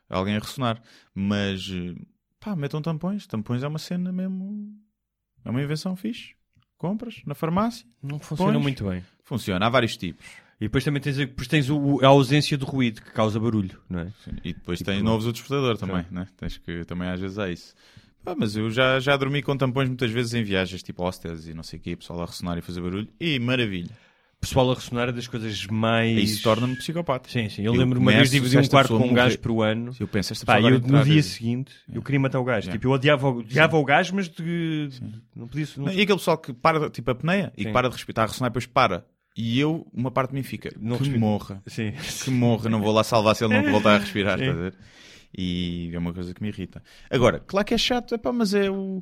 Alguém a ressonar. Mas, pá, metam tampões. Tampões é uma cena mesmo. É uma invenção fixe. Compras na farmácia. Não funciona Pões. muito bem. Funciona. Há vários tipos. E depois também tens, a- depois tens o- a ausência de ruído que causa barulho, não é? Sim, E depois Tipo, tem novos o despertador também, né? Tens que também às vezes há isso. Pá, mas eu já, já dormi com tampões muitas vezes em viagens, tipo hostels e não sei o quê, pessoal a ressonar e fazer barulho. E maravilha. Pessoal a ressonar é das coisas mais. Isso torna-me psicopata. Sim, sim. Eu, Eu lembro uma vez se um quarto com um gajo por ano. Eu penso, esta Pá, eu no dia e- seguinte eu queria matar o gajo. Yeah. Tipo, eu odiava, o- odiava o gajo, mas de... não podia não- Não, E aquele pessoal que para, tipo, apneia e Sim. que para de respirar, a ressonar e depois para. E eu, uma parte de mim fica, Não que respira. morra, Sim. que morra, não vou lá salvar se ele não voltar a respirar, Sim. estás a ver? E é uma coisa que me irrita. Agora, claro que é chato, epá, mas é o,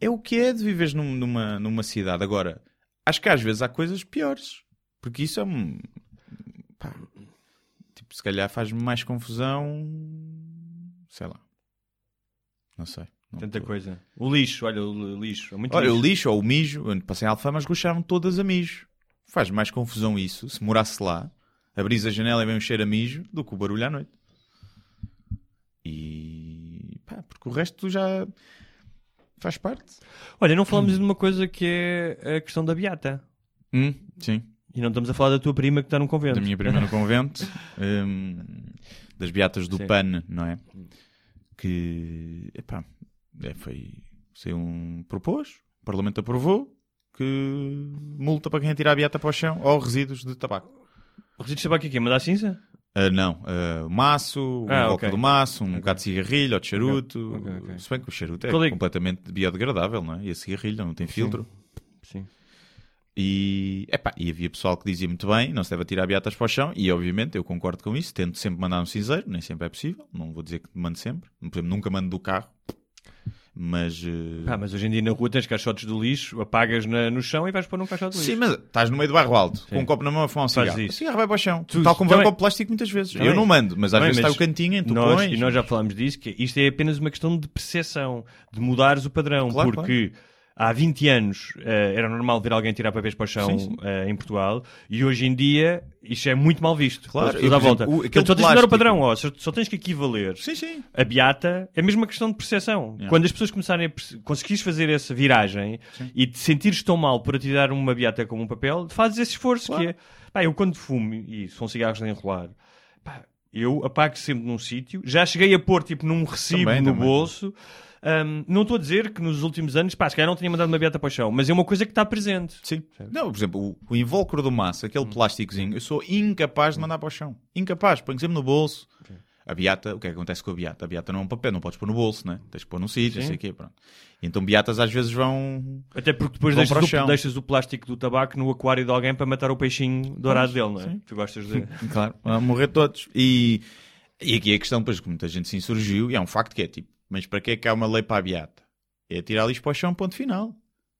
é o que é de viveres num- numa, numa cidade. Agora, acho que às vezes há coisas piores, porque isso é pá, tipo, se calhar faz-me mais confusão, sei lá. Não sei. Não Tanta tô- coisa. O lixo, olha, o lixo. É Olha, lixo. o lixo ou o mijo, onde passei em Alfama, gostaram todas a mijo. Faz mais confusão isso, se morasse lá, abris a janela e vem um cheiro a mijo, do que o barulho à noite. E pá, porque o resto já faz parte. Olha, não falamos de uma coisa que é a questão da beata. Hum, sim, E não estamos a falar da tua prima que está num convento. da minha prima no convento, hum, das beatas do Sim. PAN, não é? Que, epá, é, foi, foi um propôs, o Parlamento aprovou, que multa para quem atira a beata para o chão ou resíduos de tabaco. O resíduo de tabaco aqui, mandar cinza? Ah, não, ah, maço, um Ah, bloco ok. do maço, um bocado de cigarrilho ou de charuto. Ok, ok. Se bem que o charuto é é- completamente biodegradável, não é? E a cigarrilho não tem filtro. Sim. E, epá, e havia pessoal que dizia muito bem, não se deve atirar beatas para o chão, e obviamente eu concordo com isso, tento sempre mandar um cinzeiro, nem sempre é possível, não vou dizer que mando sempre, por exemplo, nunca mando do carro, mas... eh, Pá, mas hoje em dia na rua tens caixotes do lixo, apagas na- no chão e vais pôr num caixote de lixo. Sim, mas estás no meio do bairro alto, com Sim. um copo na mão a fumar um cigarro. isso. O cigarro vai para o chão. Tu- Tal como vai um copo de plástico muitas vezes. Também- Eu não mando, mas às Também, vezes está mas o cantinho, tu nós, pões. E nós já falámos disso, que isto é apenas uma questão de percepção, de mudares o padrão, Claro, porque há 20 anos eh, era normal ver alguém tirar papéis para o chão Sim, sim. eh, em Portugal e hoje em dia isto é muito mal visto. Claro, eu, à volta. o- Portanto, só tens dar o padrão, ó, só, só tens que equivaler. Sim, sim. A beata é a mesma questão de percepção. Yeah. Quando as pessoas começarem a conseguires fazer essa viragem e te sentires tão mal por atirar uma beata como um papel, fazes esse esforço Claro. que é. Pá, eu quando fumo e são cigarros a enrolar, pá, eu apago sempre num sítio. Já cheguei a pôr tipo num recibo Também, no também. bolso. Hum, não estou a dizer que nos últimos anos, pá, se calhar não tinha mandado uma beata para o chão, mas é uma coisa que está presente. Sim. Não, por exemplo, o, o invólucro do massa, Hum. aquele plásticozinho, eu sou incapaz de mandar para o chão. Incapaz, ponho sempre no bolso. A beata, o que é que acontece com a beata? A beata não é um papel, não podes pôr no bolso, né? Tens que pôr num sítio, Sim. sei o quê, pronto. E então beatas às vezes vão. Até porque depois Vão para deixas o chão. o, deixas o plástico do tabaco no aquário de alguém para matar o peixinho dourado dele, não é? Tu gostas de. Claro, vão morrer todos. E, e aqui a questão, pois, que muita gente se insurgiu, e é um facto que é tipo, mas para que é que há uma lei para a beata? É tirar lixo para o chão, ponto final.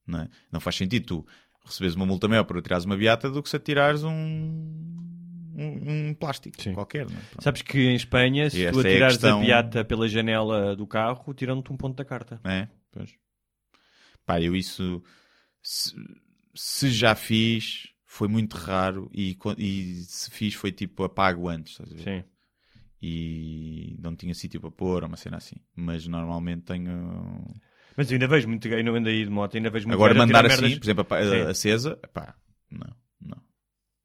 Não, é? não faz sentido tu receberes uma multa maior por atirares uma beata do que se atirares um, um, um plástico Sim. qualquer. É? Sabes que em Espanha, se tu essa é a atirares questão- a beata pela janela do carro, tiram-te um ponto da carta. É, pois. Pá, eu isso. Se, se já fiz, foi muito raro. E, e se fiz, foi tipo apago antes. Estás a ver? Sim. E não tinha sítio para pôr, uma cena assim. Mas normalmente tenho. Mas eu ainda vejo muito, eu não ando aí de moto, ainda vejo muito Agora a mandar assim, merdas- por exemplo, apa- Sim. acesa, pá, não, não.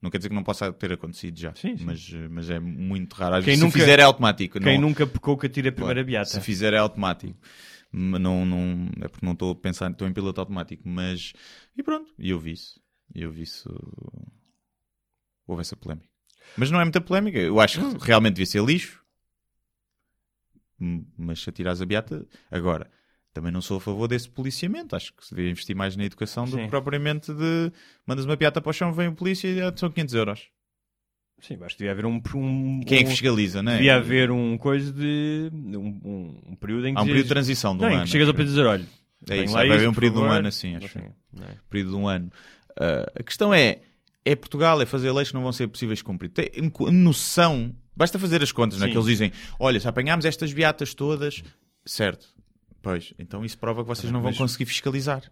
Não quer dizer que não possa ter acontecido já, Sim, sim. Mas, mas é muito raro. Às Quem vezes, nunca- se fizer é automático. Quem não, nunca pecou que atira a primeira Claro, beata. Se fizer é automático. Não, não, é porque não estou a pensar, estou em piloto automático. Mas. E pronto, e eu vi isso. Eu vi isso. Houve essa polémica. Mas não é muita polémica. Eu acho que realmente devia ser lixo. Mas se atirares a beata. Agora, também não sou a favor desse policiamento. Acho que se devia investir mais na educação do Sim. que propriamente de. Mandas uma beata para o chão, vem o polícia e ah, são 500 euros. Sim, acho que devia haver um. um Quem é que um- fiscaliza, não é? Devia haver um coisa de. Um, um, um período em que. Há um período de dizes- transição de um Não, em ano. que chegas ao acho pé e dizes: olha. É vem isso, lá vai haver um por período de um favor. ano assim, acho. Assim, não é? período de um ano. Ah, a questão é, é Portugal, é fazer leis que não vão ser possíveis de cumprir. Tem noção, basta fazer as contas, não é? Sim. Que eles dizem, olha, se apanharmos estas beatas todas, certo, pois, então isso prova que vocês não vão conseguir fiscalizar.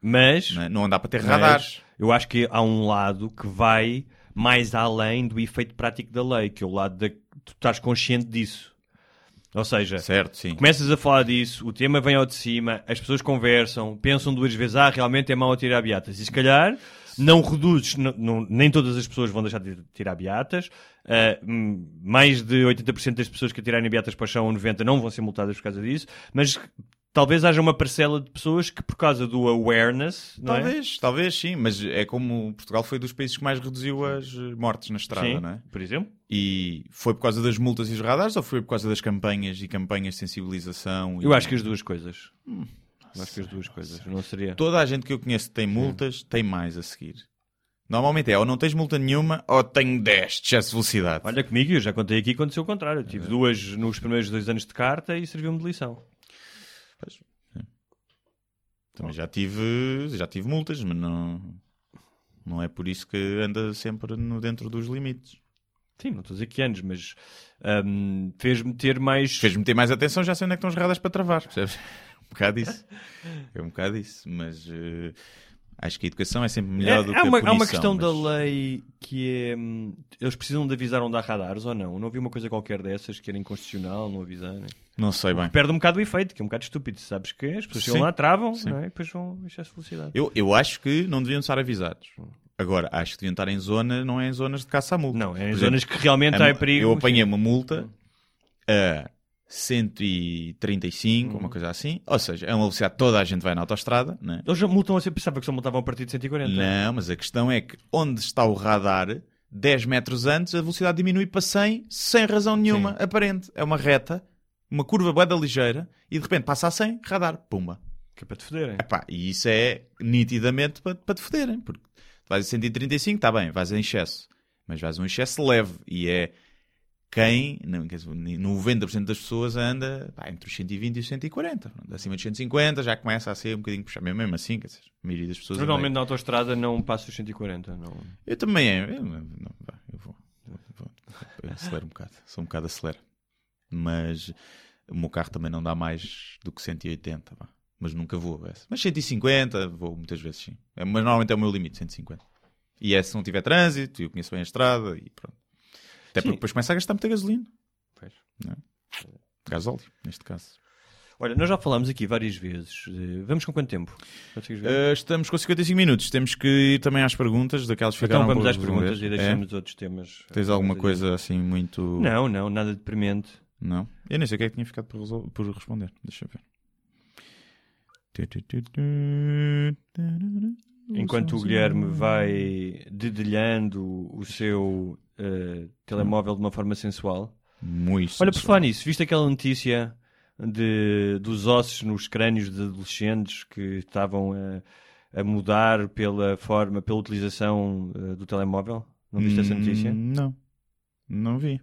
Mas. Não, é? não dá para ter radares. Eu acho que há um lado que vai mais além do efeito prático da lei, que é o lado da tu estás consciente disso. Ou seja, Certo, sim. começas a falar disso, o tema vem ao de cima, as pessoas conversam, pensam duas vezes, ah, realmente é mau tirar beatas. E se calhar não reduzes, não- não- nem todas as pessoas vão deixar de tirar beatas, hum, mais de 80% das pessoas que atirarem beatas para o chão ou 90% não vão ser multadas por causa disso, mas talvez haja uma parcela de pessoas que por causa do awareness, é? Talvez, talvez sim, mas é como Portugal foi dos países que mais reduziu as mortes na estrada, Sim, não é? por exemplo. E foi por causa das multas e os radares ou foi por causa das campanhas e campanhas de sensibilização? e- Eu acho que as duas coisas. Eu acho que as duas coisas. Não seria. Toda a gente que eu conheço que tem multas tem mais a seguir. Normalmente é ou não tens multa nenhuma ou tenho 10 de excesso de velocidade. Olha comigo, eu já contei aqui aconteceu o contrário. Eu tive duas nos primeiros dois anos de carta e serviu-me de lição. Também já tive, já tive multas, mas não, não é por isso que anda sempre no, dentro dos limites. Sim, não estou a dizer que anos, mas hum, fez-me ter mais. Fez-me ter mais atenção, já sei onde é que estão as radares para travar. Percebes? Bocado isso. É um bocado isso. Mas eh, acho que a educação é sempre melhor É, do que uma, a punição. há uma questão mas- da lei que é. hum, Eles precisam de avisar onde há radares ou não? Não havia uma coisa qualquer dessas que era inconstitucional, não avisarem. Não sei bem. Perde um bocado o efeito, que é um bocado estúpido. Sabes que as pessoas Sim. lá, travam Sim. é? e depois vão em excesso de velocidade. Eu, eu acho que não deviam estar avisados. Agora, acho que deviam estar em zona, não é em zonas de caça à multa. Não, é em Por zonas que realmente a- há perigo. Eu apanhei sim. uma multa a 135, Hum. uma coisa assim. Ou seja, é uma velocidade toda a gente vai na autostrada. Né? Eles já multam assim, pensava que só multavam a partir de 140. Não, mas a questão é que onde está o radar, 10 metros antes, a velocidade diminui para 100 sem razão nenhuma aparente. É uma reta, uma curva bué da ligeira e de repente passa a 100, radar, pumba. Que é para te foderem. Epá, e isso é nitidamente para, para te foderem, porque tu vais a 135, está bem, vais em excesso, mas vais a um excesso leve e é quem, não, quer dizer, 90% das pessoas anda pá, entre os 120 e os 140, pronto, acima dos 150 já começa a ser um bocadinho puxado, mesmo mesmo assim, quer dizer, a maioria das pessoas. Normalmente anda- na autostrada não passa os 140. Não. Eu também é, eu, não, eu vou, vou, vou, eu acelero um bocado, sou um bocado acelero, mas o meu carro também não dá mais do que 180, vá. mas nunca vou. essa. Mas 150, vou muitas vezes sim. É, mas normalmente é o meu limite, 150. E é se não tiver trânsito, eu conheço bem a estrada e pronto. Até porque Sim. depois começa a gastar muita gasolina. Pois. Não é? Gasóleo, neste caso. Olha, nós já falámos aqui várias vezes. eh, Vamos com quanto tempo? Uh, estamos com 55 minutos. Temos que ir também às perguntas, daquelas que então vamos às perguntas e deixamos outros temas. É? Tens alguma coisa assim muito. Não, não, nada deprimente. Não? Eu nem sei o que é que tinha ficado por, resol- por responder. Deixa eu ver. Enquanto o Guilherme vai dedelhando o seu eh, telemóvel de uma forma sensual. Muito Olha, por sensual. falar nisso, viste aquela notícia de, dos ossos nos crânios de adolescentes que estavam a, a mudar pela forma, pela utilização eh, do telemóvel? Não viste essa notícia? Hum, Não. Não vi.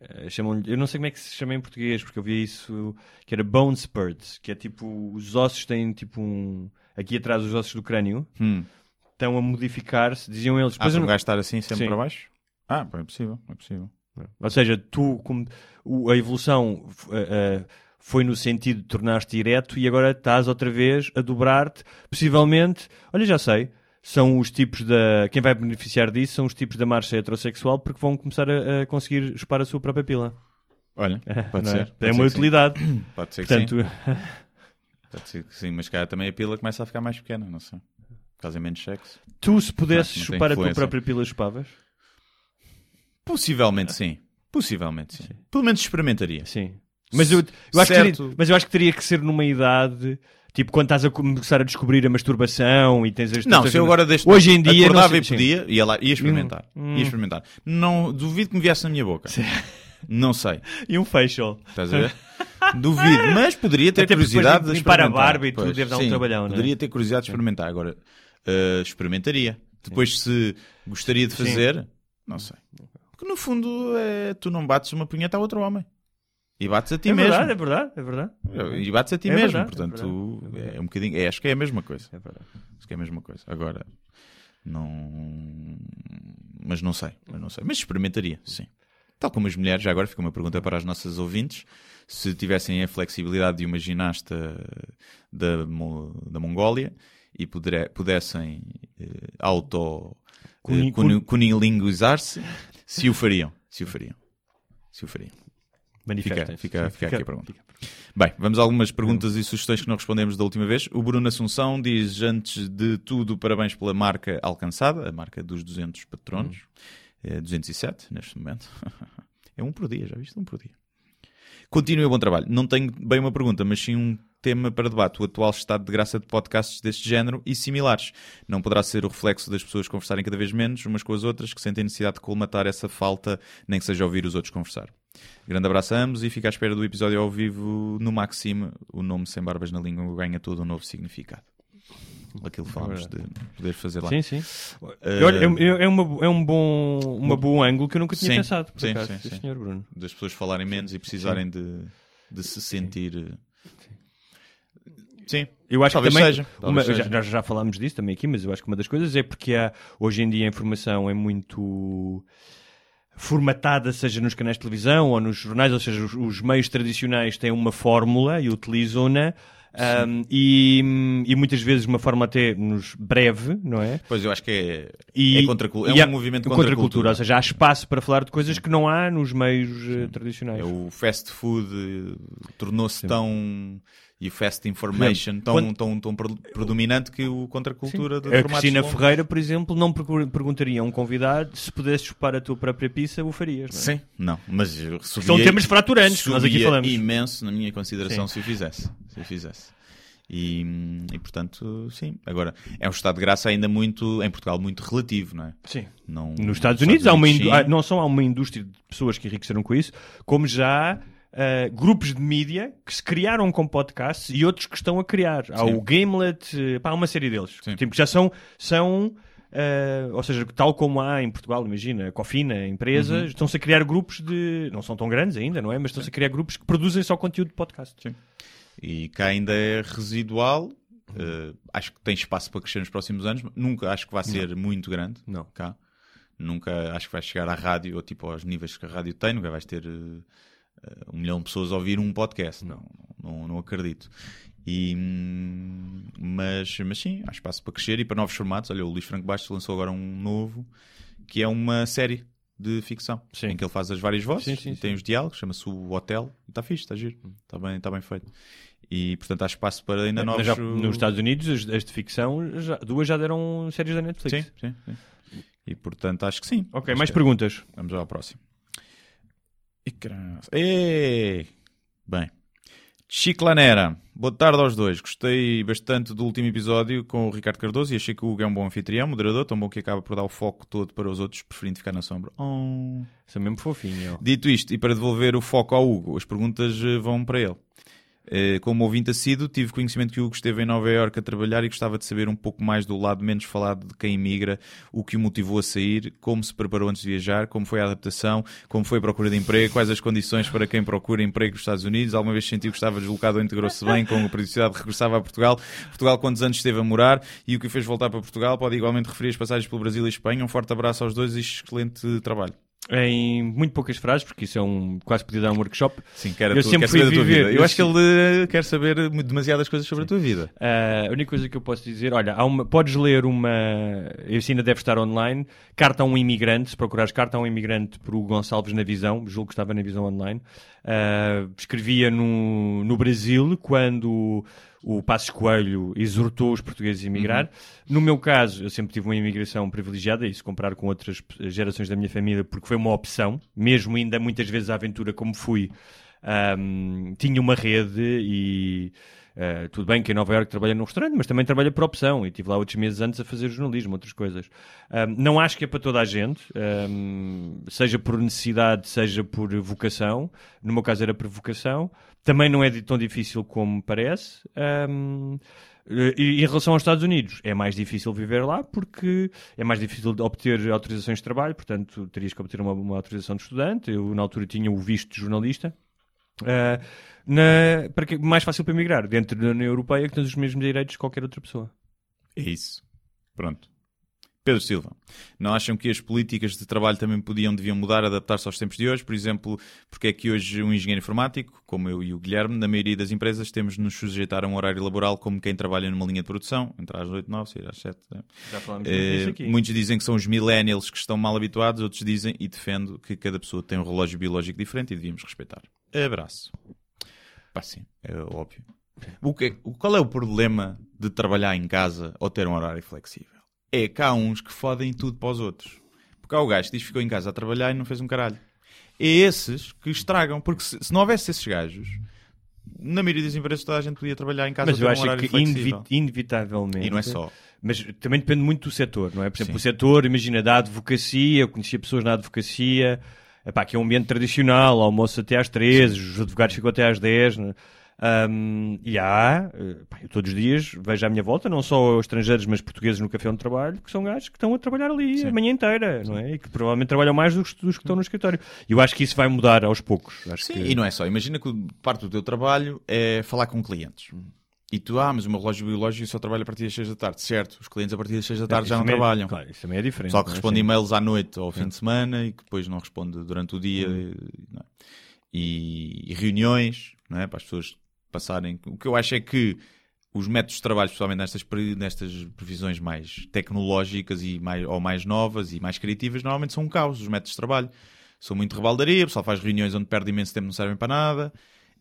Eh, chamam-lhe- eu não sei como é que se chama em português, porque eu vi isso que era bone spurs, que é tipo, os ossos têm tipo um. Aqui atrás, os ossos do crânio Hum. estão a modificar-se, diziam eles. Ah, Depois um não- gajo estar assim sempre Sim. para baixo? Ah, é possível. É possível. Ou seja, tu, como, o- a evolução a- a- foi no sentido de tornar-te direto e agora estás outra vez a dobrar-te. Possivelmente, olha, já sei, são os tipos da. Quem vai beneficiar disso são os tipos da marcha heterossexual porque vão começar a, a conseguir chupar a sua própria pila. Olha, pode Não ser. é? Pode É ser uma que sim. utilidade. Pode ser que sim. Portanto, Pode ser que sim, mas cá também a pila começa a ficar mais pequena, não sei. Por causa de menos sexo. tu, se pudesses Não, não chupar a tua própria pila, chupavas? Possivelmente sim. Possivelmente sim. Pelo menos experimentaria. Sim. Mas eu, eu acho que Certo. teria, mas eu acho que teria que ser numa idade. Tipo, quando estás a começar a descobrir a masturbação e tens as Não, se eu agora deste Hoje em dia. não acordava sei- e sim. podia, ia lá, ia experimentar. Hum. Ia experimentar. Não, duvido que me viesse na minha boca. Não sei. E um facial. Estás a ver? Duvido, mas poderia ter Até curiosidade de depois limpar a experimentar. barba e tudo deve dar um sim, trabalhão, não é? Poderia ter curiosidade de experimentar. Agora, eh, experimentaria. Depois, se gostaria de fazer, não sei. No fundo, é, tu não bates uma punheta a outro homem. E bates a ti É mesmo. verdade, é verdade, é verdade. E bates a ti É mesmo. verdade, é Portanto, é verdade. é, um bocadinho. é, acho que é a mesma coisa. É verdade. Acho que é a mesma coisa. Agora, não. Mas não sei. Mas não sei. Mas experimentaria, sim. Tal como as mulheres, já agora fica uma pergunta para as nossas ouvintes. Se tivessem a flexibilidade de uma ginasta da, da Mongólia e pudere- pudessem eh, auto eh, cuni- cunilinguizar-se, se o fariam. Se o fariam. Se o fariam. Fica- Sim, fica aqui a pergunta. Bem, vamos a algumas perguntas e sugestões que não respondemos da última vez. O Bruno Assunção diz, antes de tudo, parabéns pela marca alcançada, a marca dos 200 patronos. É 207, neste momento. é um por dia, já viste? Um por dia. Continue o bom trabalho. Não tenho bem uma pergunta, mas sim um tema para debate. O atual estado de graça de podcasts deste género e similares. Não poderá ser o reflexo das pessoas conversarem cada vez menos umas com as outras, que sentem necessidade de colmatar essa falta, nem que seja ouvir os outros conversar. Grande abraço a ambos e fica à espera do episódio ao vivo no Maxime. O nome sem barbas na língua ganha todo um novo significado. Aquilo falamos de poder fazer lá. Sim, sim. Eh, Olha, é, é, uma, é um bom, uma bom ângulo que eu nunca tinha Sim, pensado. Por sim, acaso. sim, Sim, sim. senhor Bruno. das pessoas falarem menos e precisarem de, de se sentir. eh, Sim, Eu acho Talvez que também, seja, uma- seja. já, nós já falámos disso também aqui, mas eu acho que uma das coisas é porque há, hoje em dia a informação é muito formatada, seja nos canais de televisão ou nos jornais, ou seja, os, os meios tradicionais têm uma fórmula e utilizam-na. ahm, e, e muitas vezes uma forma até nos breve, não é? pois eu acho que é, E, é, contra, é e um movimento contra, contra, a cultura, ou seja, há espaço para falar de coisas que não há nos meios eh, tradicionais. É o fast food eh, tornou-se tão. E o fast information tão, quando- tão, tão pre- predominante que o contra a cultura de A Cristina longos- Ferreira, por exemplo, não pergu- perguntaria a um convidado se pudesses chupar a tua própria pizza, o farias. Não é? Sim, não, mas eu subia, São temas fraturantes que nós aqui falamos. imenso na minha consideração Sim. se o fizesse. Se o fizesse. E, e, portanto, sim. Agora, é um estado de graça ainda muito, em Portugal, muito relativo, não é? Sim. Não, Nos Estados Unidos, há uma Unidos, sim. há- não só há uma indústria de pessoas que enriqueceram com isso, como já há ah, grupos de mídia que se criaram com podcasts e outros que estão a criar. Há Sim. o Gamelet, eh, pá, há uma série deles. Sim. Tipo, que já são, são ah, ou seja, tal como há em Portugal, imagina, a Cofina, empresas, Uhum. estão-se a criar grupos de. Não são tão grandes ainda, não é? Mas estão-se a criar grupos que produzem só conteúdo de podcast. Sim. E cá ainda é residual. Eh, acho que tem espaço para crescer nos próximos anos. Nunca acho que vai ser muito grande. Não. Cá. Nunca acho que vai chegar à rádio ou tipo aos níveis que a rádio tem. Nunca vais ter eh, um milhão de pessoas a ouvir um podcast. Não, não, não acredito. E, hum, mas, mas sim, há espaço para crescer e para novos formatos. Olha, o Luís Franco Bastos lançou agora um novo que é uma série de ficção Sim. em que ele faz as várias vozes Sim, sim, e tem os diálogos, chama-se o Hotel. e Está fixe, está giro, está bem, está bem feito. E portanto há espaço para ainda novos. Já, nos Estados Unidos, as, as de ficção, já- duas já deram séries da Netflix. Sim, sim, sim. E portanto acho que sim. Ok, Acho mais que- perguntas. Vamos ao próximo. E graça. Ei! Bem. Chiclanera. Boa tarde aos dois. Gostei bastante do último episódio com o Ricardo Cardoso e achei que o Hugo é um bom anfitrião, moderador, tão bom que acaba por dar o foco todo para os outros, preferindo ficar na sombra. Oh. São mesmo fofinho. Dito isto, e para devolver o foco ao Hugo, as perguntas eh, vão para ele. Eh, Como ouvinte assíduo, tive conhecimento que o Hugo esteve em Nova Iorque a trabalhar e gostava de saber um pouco mais do lado menos falado de quem emigra, o que o motivou a sair, como se preparou antes de viajar, como foi a adaptação, como foi a procura de emprego, quais as condições para quem procura emprego nos Estados Unidos, alguma vez sentiu que estava deslocado ou integrou-se bem, com a periodicidade regressava a Portugal, Portugal quantos anos esteve a morar e o que o fez voltar para Portugal, pode igualmente referir as passagens pelo Brasil e Espanha. Um forte abraço aos dois e excelente trabalho. Em muito poucas frases, porque isso é um. quase podia dar um workshop. Sim, quer, a Eu tua- sempre quer saber fui da tua viver- vida. Eu, eu acho que se- ele eh, quer saber demasiadas coisas sobre a tua vida. Ah, a única coisa que eu posso dizer, olha, há uma, podes ler uma. Isso ainda deve estar online. Carta a um imigrante, se procurares Carta a um imigrante por Hugo Gonçalves na Visão, julgo que estava na Visão online. Ah, escrevia no, no Brasil quando o Passos Coelho exortou os portugueses a emigrar. No meu caso, eu sempre tive uma imigração privilegiada, e se comparar com outras gerações da minha família, porque foi uma opção, mesmo ainda muitas vezes à aventura como fui, ahm, tinha uma rede e. Uh, tudo bem que em Nova Iorque trabalha num restaurante, mas também trabalha por opção e estive lá outros meses antes a fazer jornalismo, outras coisas. Um, não acho que é para toda a gente, um, seja por necessidade, seja por vocação. No meu caso era por vocação. Também não é tão difícil como parece. Um, e em relação aos Estados Unidos, é mais difícil viver lá porque é mais difícil obter autorizações de trabalho, portanto terias que obter uma, uma autorização de estudante. Eu na altura tinha o visto de jornalista. Uh, na, para que, mais fácil para migrar dentro da União Europeia que tens os mesmos direitos que qualquer outra pessoa. É isso. Pronto. Pedro Silva, não acham que as políticas de trabalho também podiam, deviam mudar, adaptar-se aos tempos de hoje? Por exemplo, porque é que hoje um engenheiro informático, como eu e o Guilherme, na maioria das empresas temos de nos sujeitar a um horário laboral como quem trabalha numa linha de produção, entrar às 8, 9, sair às 7. né? Já falamos Eh, disso aqui. muitos dizem que são os millennials que estão mal habituados, outros dizem, e defendo, que cada pessoa tem um relógio biológico diferente e devíamos respeitar. Abraço. Pá, sim, é óbvio. O que, o- qual é o problema de trabalhar em casa ou ter um horário flexível? É que há uns que fodem tudo para os outros. Porque há o gajo que diz que ficou em casa a trabalhar e não fez um caralho. É esses que estragam, porque se, se não houvesse esses gajos, na maioria das empresas toda a gente podia trabalhar em casa Mas eu um acho que flexível. inevitavelmente. E não é só. Mas também depende muito do setor, não é? Por exemplo, Sim. o setor, imagina, da advocacia, eu conhecia pessoas na advocacia, epá, que é um ambiente tradicional, almoço até às 13, os advogados ficam até às 10, né? Ahm, e há, eh, pá, eu todos os dias vejo à minha volta, não só estrangeiros, mas portugueses no café onde trabalho, que são gajos que estão a trabalhar ali Sim. a manhã inteira, não é? E que provavelmente trabalham mais dos, dos que estão no escritório. E eu acho que isso vai mudar aos poucos. Sim, que... e não é só. Imagina que parte do teu trabalho é falar com clientes. E tu, ah, mas o meu relógio biológico só trabalha a partir das 6 da tarde. Certo, os clientes a partir das 6 da tarde Isso já não é- trabalham. Claro, isso também é diferente. Só que é? responde Sim. e-mails à noite ou ao fim de semana e que depois não responde durante o dia. e- não é? E, e reuniões, não é? Para as pessoas passarem. O que eu acho é que os métodos de trabalho, especialmente nestas, nestas previsões mais tecnológicas e mais, ou mais novas e mais criativas, normalmente são um caos. Os métodos de trabalho são muito rebaldaria, o pessoal faz reuniões onde perde imenso tempo, não servem para nada.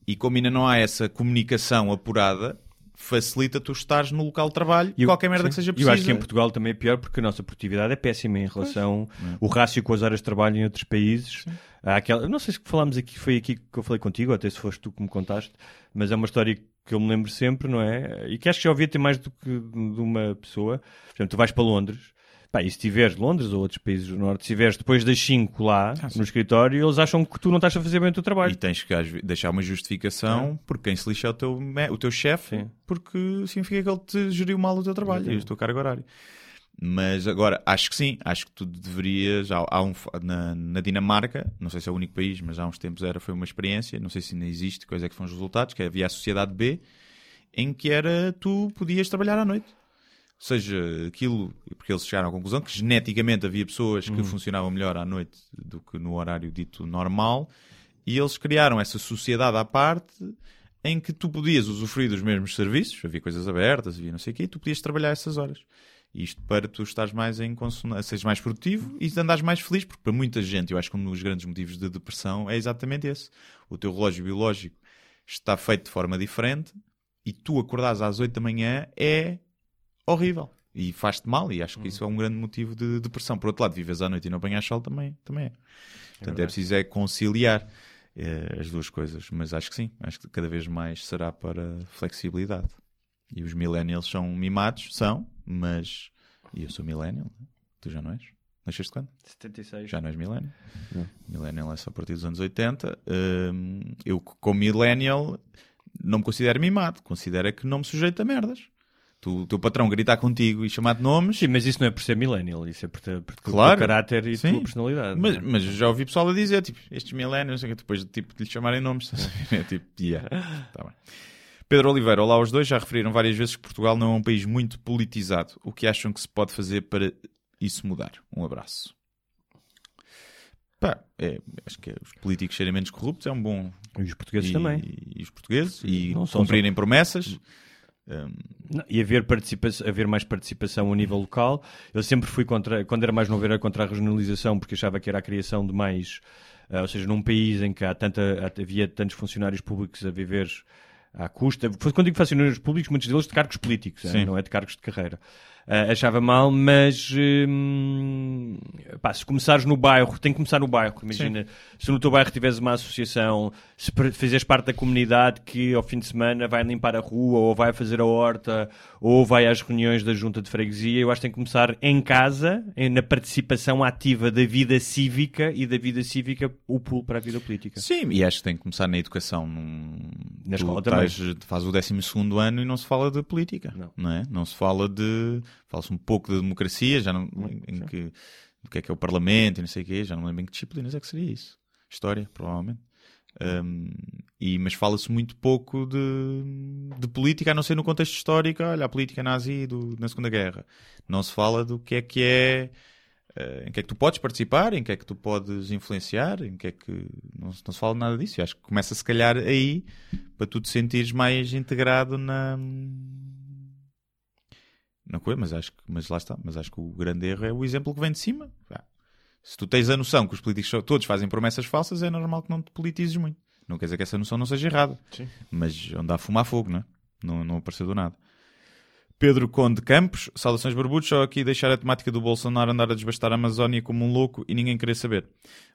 E como ainda não há essa comunicação apurada, facilita tu estares no local de trabalho E eu- qualquer merda sim. que seja preciso. Eu acho que em Portugal também é pior porque a nossa produtividade é péssima em relação o rácio com as horas de trabalho em outros países. Aquela, não sei se falámos aqui, foi aqui que eu falei contigo, ou até se foste tu que me contaste, mas é uma história que eu me lembro sempre, não é? E que acho que já ouvi ter mais do que de uma pessoa. Por exemplo, tu vais para Londres, pá, e se estiveres Londres ou outros países do Norte, se estiveres depois das 5 lá Ah, sim. no escritório, eles acham que tu não estás a fazer bem o teu trabalho. E tens que deixar uma justificação porque quem se lixa é o teu, o teu chefe, Sim. porque significa que ele te geriu mal o teu trabalho e a tua carga horária. Mas agora, acho que sim, acho que tu deverias. Há, há um, na, na Dinamarca, não sei se é o único país, mas há uns tempos era, foi uma experiência, não sei se ainda existe, quais é que foram os resultados, que havia a Sociedade B, em que era tu podias trabalhar à noite. Ou seja, aquilo, porque eles chegaram à conclusão que geneticamente havia pessoas que funcionavam melhor à noite do que no horário dito normal, e eles criaram essa sociedade à parte em que tu podias usufruir dos mesmos serviços, havia coisas abertas, havia não sei o quê, e tu podias trabalhar essas horas. Isto para tu estares mais em consonância, seres mais produtivo e andares mais feliz, porque para muita gente, eu acho que um dos grandes motivos de depressão é exatamente esse. O teu relógio biológico está feito de forma diferente e tu acordares às 8 da manhã é horrível e faz-te mal e acho que isso é um grande motivo de depressão. Por outro lado, vives à noite e não apanhas sol também, também é. Portanto, é, preciso é conciliar eh, as duas coisas, mas acho que sim, acho que cada vez mais será para flexibilidade. E os millennials são mimados, são, mas. E eu sou millennial, né? tu já não és? Nasceste quando? 76. Já não és millennial? Millennial é só a partir dos anos 80. Hum, eu, como millennial, não me considero mimado, considero é que não me sujeito a merdas. Tu, o teu patrão gritar contigo e chamar-te nomes. Sim, mas isso não é por ser millennial, isso é por, ter, por Claro. teu caráter e Sim. tua personalidade. Mas, é? mas já ouvi pessoal a dizer, tipo, estes millennials, depois tipo, de lhe chamarem nomes. estás a ver? É tipo, yeah, tá bem. Pedro Oliveira, olá aos dois. Já referiram várias vezes que Portugal não é um país muito politizado. O que acham que se pode fazer para isso mudar? Um abraço. Pá, é, acho que é, os políticos serem menos corruptos é um bom. E os portugueses e, também. E os portugueses. E Não cumprirem promessas. Não, E haver, participação, haver mais participação a nível local. Eu sempre fui contra, quando era mais novo, era contra a regionalização, porque achava que era a criação de mais. ah, ou seja, num país em que há tanta, havia tantos funcionários públicos a viver à custa. Quando digo funcionários públicos, muitos deles de cargos políticos, eh, não é de cargos de carreira. Ah, achava mal, mas hum, pá, se começares no bairro, tem que começar no bairro. Imagina, se no teu bairro tiveres uma associação, se fizeres parte da comunidade que ao fim de semana vai limpar a rua, ou vai fazer a horta, ou vai às reuniões da junta de freguesia, eu acho que tem que começar em casa, na participação ativa da vida cívica e da vida cívica o pulo para a vida política. Sim, e acho que tem que começar na educação. Num... Na Tu escola estás- Faz o 12 ano e não se fala de política. Não. é? Não se fala de. Fala-se um pouco de democracia, já não. Em, em que, do que é que é o Parlamento e não sei o quê, já não lembro em que disciplinas é que seria isso. História, provavelmente. Um, e, mas fala-se muito pouco de, de política, a não ser no contexto histórico. Olha, a política nazi do, na Segunda Guerra. Não se fala do que é que é. eh, em que é que tu podes participar, em que é que tu podes influenciar, em que é que. Não, se- não se fala nada disso. Eu acho que começa se calhar aí para tu te sentires mais integrado na. Na coisa, mas acho que, mas lá está. Mas acho que o grande erro é o exemplo que vem de cima. Se tu tens a noção que os políticos todos fazem promessas falsas, é normal que não te politizes muito. Não quer dizer que essa noção não seja errada. Mas onde há fumo há fogo, não é? Não, não apareceu do nada. Pedro Conde Campos, saudações barbudos, só aqui deixar a temática do Bolsonaro andar a desbastar a Amazónia como um louco e ninguém querer saber.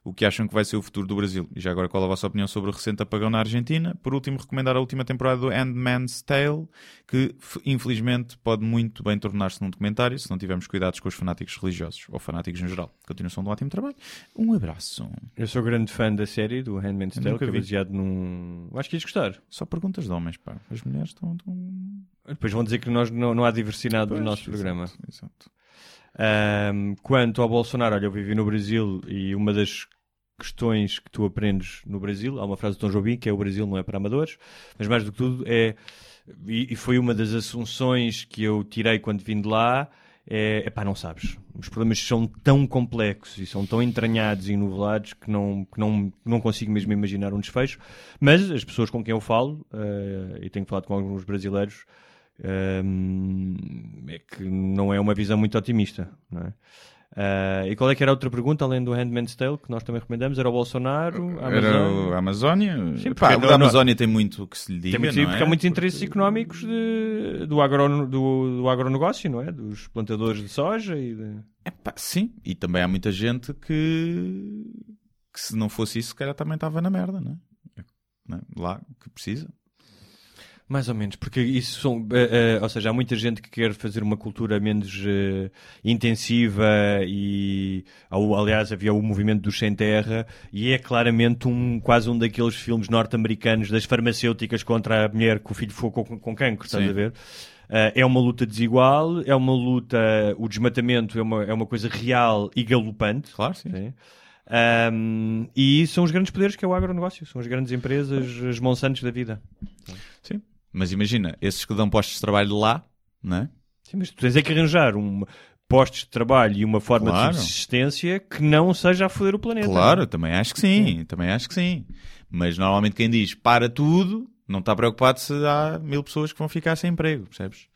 O que acham que vai ser o futuro do Brasil? E já agora qual a vossa opinião sobre o recente apagão na Argentina? Por último, recomendar a última temporada do Handman's Tale, que infelizmente pode muito bem tornar-se num documentário se não tivermos cuidados com os fanáticos religiosos, ou fanáticos no geral. Continuação de um ótimo trabalho. Um abraço. Eu sou grande fã da série, do Handmaid's Tale, que é baseado num... Acho que ias gostar. Só perguntas de homens, pá. As mulheres estão... estão... Depois vão dizer que nós não, não há diversidade Pois, no nosso exato, programa. Exato. Ahm, quanto ao Bolsonaro, olha, eu vivi no Brasil e uma das questões que tu aprendes no Brasil, há uma frase do Tom Jobim que é o Brasil não é para amadores, mas mais do que tudo é, e, e foi uma das assunções que eu tirei quando vim de lá, é, epá, não sabes, os problemas são tão complexos e são tão entranhados e novelados que não, que não, não consigo mesmo imaginar um desfecho, mas as pessoas com quem eu falo, eh, e tenho falado com alguns brasileiros, é que não é uma visão muito otimista, não é? Ah, e qual é que era a outra pergunta, além do Handmaid's Tale, que nós também recomendamos? Era o Bolsonaro, a Era a Amazónia. Sim, Pá, porque não- da Amazónia tem muito que se lhe diga, Tem muito, não porque é? há muitos interesses económicos de- do, agro, do, do agronegócio, não é? Dos plantadores de soja e de... Epá, sim, e também há muita gente que, que se não fosse isso, se calhar também estava na merda, não é? Não é? Lá, que precisa. Mais ou menos, porque isso são, eh, eh, ou seja, há muita gente que quer fazer uma cultura menos eh, intensiva e, aliás, havia o movimento do sem terra e é claramente um, quase um daqueles filmes norte-americanos das farmacêuticas contra a mulher que o filho ficou com, com cancro, estás Sim. a ver? É uma luta desigual, é uma luta, o desmatamento é uma, é uma coisa real e galopante. Claro, sim. Sim. Ahm, e são os grandes poderes que é o agronegócio, são as grandes empresas, as Monsantos da vida. sim. Mas imagina, esses que dão postos de trabalho lá, não é? Sim, mas tu tens é que arranjar um postos de trabalho e uma forma Claro. de subsistência que não seja a foder o planeta. Claro, também acho que sim, também acho que sim. Mas normalmente quem diz para tudo, Não está preocupado se há mil pessoas que vão ficar sem emprego, percebes?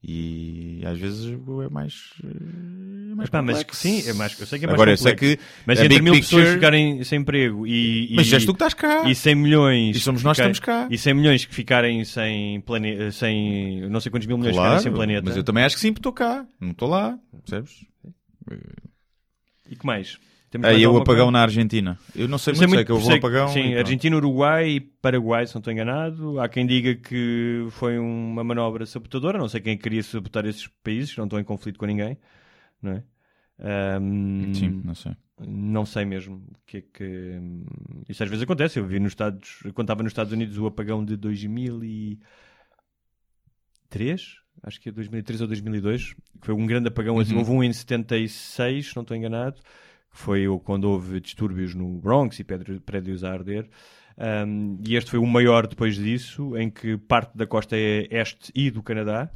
E às vezes é mais. É mais Epá, mas complexo. sim, é mais, eu sei que é mais Agora, eu sei complexo. que. Mas entre mil pessoas picture- ficarem sem emprego e, e, Mas és tu que estás cá. e 100 milhões E somos nós que estamos cá. e 100 milhões que ficarem sem planeta sem não sei quantos mil milhões Claro, ficarem sem planeta mas eu também acho que sim, porque estou cá. Não estou lá, percebes? e que mais Temos Aí o apagão coisa? na Argentina. Eu não sei Sei muito, sei que houve um sei- apagão. Sim. Argentina, Uruguai e Paraguai, se não estou enganado. Há quem diga que foi uma manobra sabotadora. Não sei quem queria sabotar esses países, que não estão em conflito com ninguém. Não é? Ahm, Sim, não sei. Não sei mesmo o que é que. Isso às vezes acontece. Eu vi nos Estados. Quando estava nos Estados Unidos o apagão de 2003, acho que é 2003 ou 2002, que foi um grande apagão. assim, Uhum. Houve um em 76, se não estou enganado, que foi o- quando houve distúrbios no Bronx e prédio- prédios a arder. Um, e este foi o maior depois disso, em que parte da costa é este e do Canadá.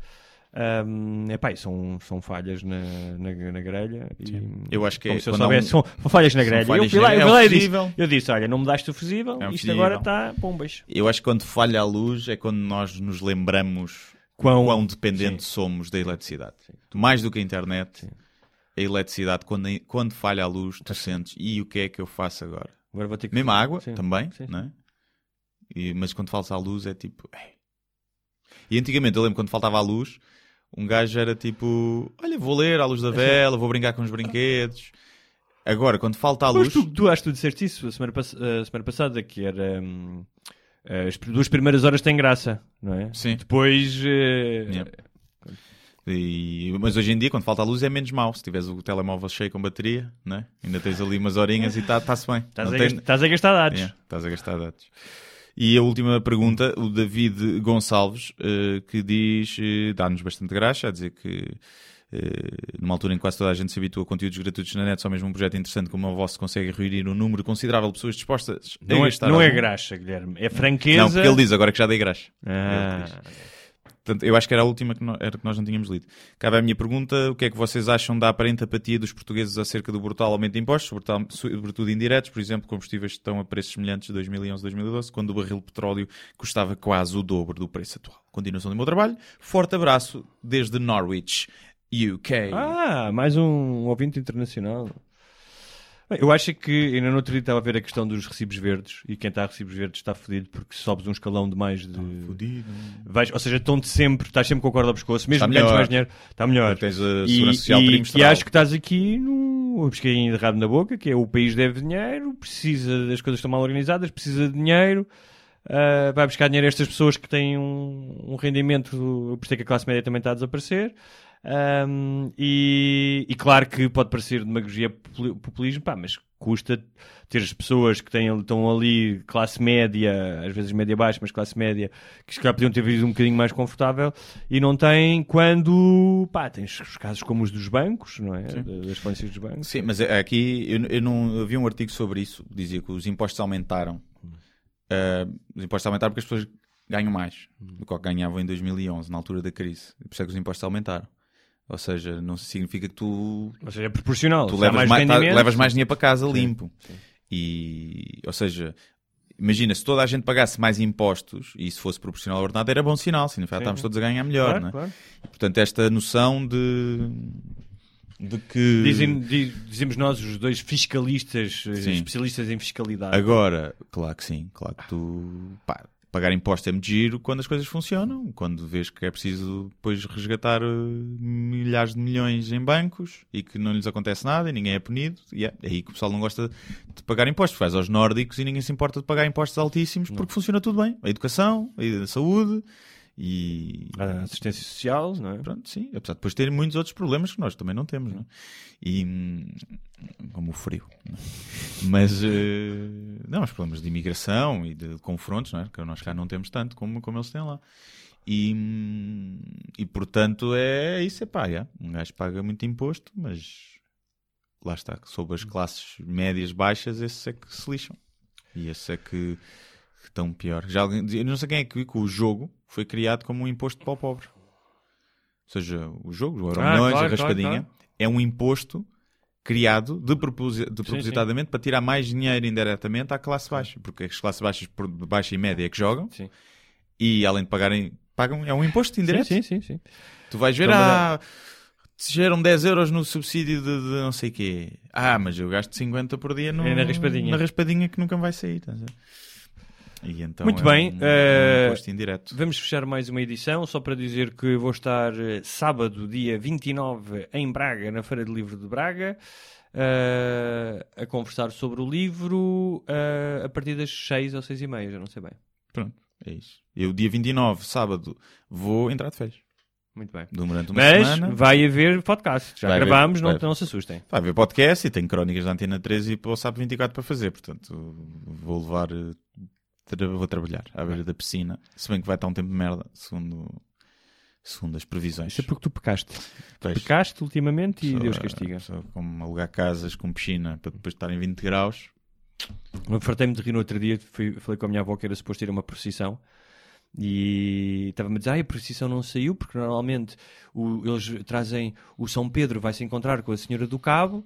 Um, epá, são, são falhas na, na, na grelha. E, Eu acho que é como se eu soubesse, um- são, são falhas na grelha. falhas eu na eu grelha, fui lá é e um disse, eu disse: Olha, não me daste o fusível, É um isto fusível. agora está pombas. Eu acho que quando falha a luz é quando nós nos lembramos Quão- quão, dependentes somos da eletricidade. Mais do que a internet, a eletricidade, quando, quando falha a luz, tu sentes, e o que é que eu faço agora? Agora vou ter que. Mesmo a água Sim, também, sim. não é? E- mas quando falta a luz é tipo. "Ei". E antigamente eu lembro quando faltava a luz, um gajo era tipo: Olha, vou ler à luz da vela, vou brincar com os brinquedos. Agora, quando falta a Mas luz. tu, tu acho que tu disseste isso a semana, pass- a semana passada, que era. hum, as duas primeiras horas têm graça, não é? Sim. Depois. eh, Yeah. E- mas hoje em dia, quando falta a luz, é menos mau. Se tiveres o telemóvel cheio com bateria, né? ainda tens ali umas horinhas e está-se bem. Estás, a tem- a gastar dados. Yeah, estás a gastar dados. E a última pergunta, o David Gonçalves, eh, que diz, eh, dá-nos bastante graxa, a dizer que eh, numa altura em que quase toda a gente se habitua a conteúdos gratuitos na net, só mesmo um projeto interessante como o vosso consegue reunir um número considerável de pessoas dispostas a Não, é, gastar não é algum- graxa, Guilherme. É franqueza. Não, porque ele diz agora que já dei graxa. Ah. Portanto, eu acho que era a última que, no- era que nós não tínhamos lido. Cabe a minha pergunta: o que é que vocês acham da aparente apatia dos portugueses acerca do brutal aumento de impostos, sobretudo, sobretudo indiretos, por exemplo, combustíveis que estão a preços semelhantes de 2011-2012, quando o barril de petróleo custava quase o dobro do preço atual? Continuação do meu trabalho. Forte abraço desde Norwich, UK. Ah, mais um ouvinte internacional. Bem, Eu acho que ainda no outro dia estava a ver a questão dos recibos verdes e quem está a recibos verdes está fodido porque sobes um escalão de mais de. Fudido. Vais, ou seja, estão-te sempre, estás sempre com a corda ao pescoço, mesmo Está que ganhes melhor. mais dinheiro, está melhor. Tens a E, segurança social e, e acho que estás aqui num pesquinho de rabo na boca, que é o país deve dinheiro, precisa das coisas estão mal organizadas, precisa de dinheiro, ah, vai buscar dinheiro a estas pessoas que têm um, um rendimento, por isso é que a classe média também está a desaparecer. Ahm, e, e claro que pode parecer demagogia populi- populismo, pá, mas custa ter as pessoas que têm, estão ali, classe média, às vezes média baixa, mas classe média, que se calhar podiam ter vivido um bocadinho mais confortável e não têm quando, pá, tens os casos como os dos bancos, não é? Das falências dos bancos. Sim, mas é- aqui eu, eu não eu vi um artigo sobre isso, dizia que os impostos aumentaram. Ah, os impostos aumentaram porque as pessoas ganham mais do que ganhavam em 2011, na altura da crise. E Por isso é que os impostos aumentaram. Ou seja, não significa que tu, Ou seja, é proporcional. tu levas, mais, tá- rendimento, levas mais dinheiro para casa limpo. E, ou seja, imagina, se toda a gente pagasse mais impostos e isso fosse proporcional ao ordenado, era bom sinal, significa que Sim. estávamos todos a ganhar melhor. Claro, não é? claro. Portanto, esta noção de, de que. Dizem, di- dizemos nós, os dois fiscalistas, eh, Sim. especialistas em fiscalidade. Agora, claro que sim, claro que tu pá, pagar imposto é muito giro quando as coisas funcionam, quando vês que é preciso depois resgatar eh, milhares de milhões em bancos e que não lhes acontece nada e ninguém é punido, e é aí que o pessoal não gosta de pagar impostos. Faz aos nórdicos e ninguém se importa de pagar impostos altíssimos porque funciona tudo bem. A educação, a saúde e A assistência social, não é? Pronto, sim. Apesar de depois terem muitos outros problemas que nós também não temos, não é? E, hum, como o frio. não é? Mas, eh, não, os problemas de imigração e de confrontos, não é? Que nós cá não temos tanto como, como eles têm lá. E, hum, e portanto, é isso, é pá, é. um gajo paga muito imposto, mas lá está, sobre as classes médias baixas, esses é que se lixam. E esses é que, estão pior. Já alguém, eu não sei quem é que viu que o jogo foi criado como um imposto para o pobre. Ou seja, o jogo, o Euro Ah, Milhões, claro, a raspadinha, claro, é um imposto criado de, proposi- de propositadamente para tirar mais dinheiro indiretamente à classe baixa. Porque as classes baixas, por baixa e média, é que jogam. Sim. E além de pagarem, pagam, é um imposto indireto. Sim, sim, sim. sim. Tu vais ver, Então, ah, geram 10 euros no subsídio de, de não sei quê. Ah, mas eu gasto 50 por dia no, É na raspadinha. na raspadinha que nunca vai sair. estás a ver? Então Muito é bem, um, eh, um imposto indireto. Vamos fechar mais uma edição, só para dizer que vou estar eh, sábado, dia 29, em Braga, na Feira de Livro de Braga, eh, a conversar sobre o livro eh, a partir das 6 ou 6 e meia, já não sei bem. Pronto, é isso. Eu, dia 29, sábado, vou entrar de férias. Muito bem. Durante uma Mas semana. vai haver podcast, já Vai haver, vai não, haver. não se assustem. Vai haver podcast e tenho crónicas da Antena 13 e para o SAP 24 para fazer. Portanto, vou levar. Vou trabalhar à beira da piscina. Se bem que vai estar um tempo de merda, segundo, segundo as previsões. Isso é porque tu pecaste. Pois. Pecaste ultimamente e Só- Deus castiga. Só como alugar casas com piscina para depois estar em 20 graus. Eu fartei-me de rir no outro dia, fui- falei com a minha avó que era suposto ir a uma procissão e estava-me a dizer, ah, a procissão não saiu porque normalmente o- eles trazem o São Pedro vai se encontrar com a Senhora do Cabo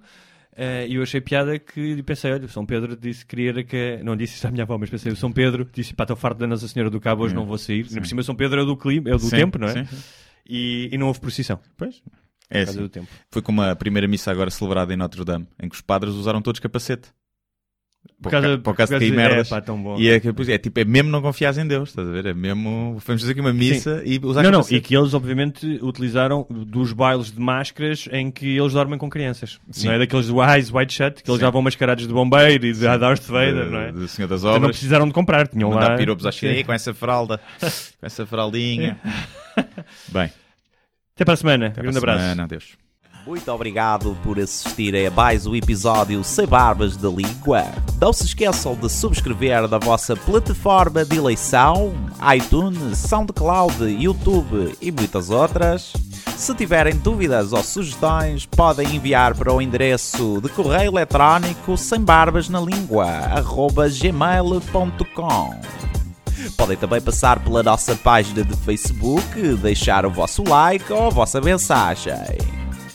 e eu achei piada que pensei, olha, o São Pedro disse que queria que, não disse isso à minha avó, mas pensei, o São Pedro disse, pá, estou farto da Nossa Senhora do Cabo, hoje não vou sair. Ainda por cima, São Pedro é do clima, é do Sim, tempo, não é? sim, sim. E, e não houve procissão, Pois. É assim. Foi como a primeira missa agora celebrada em Notre Dame, em que os padres usaram todos capacete. Por causa, o caso de por causa- merdas. É, pá, tão bom. E é, que, pois é, tipo, é mesmo não confiares em Deus, estás a ver? É mesmo. Vamos fazer aqui uma missa e usar Não, não, e que eles obviamente utilizaram dos bailes de máscaras em que eles dormem com crianças. Sim. Não é daqueles do Eyes Wide Shut, que eles Sim. já vão mascarados de bombeiro e de Darth Vader, de- não é? do Senhor das Então não Obras. precisaram de comprar, tinham Mandar lá. piropos à Chile com essa fralda, com essa fraldinha. Bem, Até para a semana. até Grande para a abraço. semana, adeus. Muito obrigado por assistirem a mais um episódio Sem Barbas da Língua. Não se esqueçam de subscrever na vossa plataforma de eleição, iTunes, SoundCloud, YouTube e muitas outras. Se tiverem dúvidas ou sugestões, podem enviar para o endereço de correio eletrónico sem barbas na língua, gmail.com. Podem também passar pela nossa página de Facebook, deixar o vosso like ou a vossa mensagem.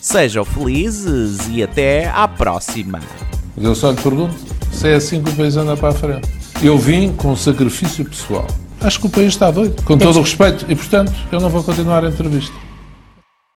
Sejam felizes e até à próxima! Mas eu só lhe pergunto se é assim que o país anda para a frente. Eu vim com sacrifício pessoal. Acho que o país está doido, com todo o respeito, e portanto eu não vou continuar a entrevista.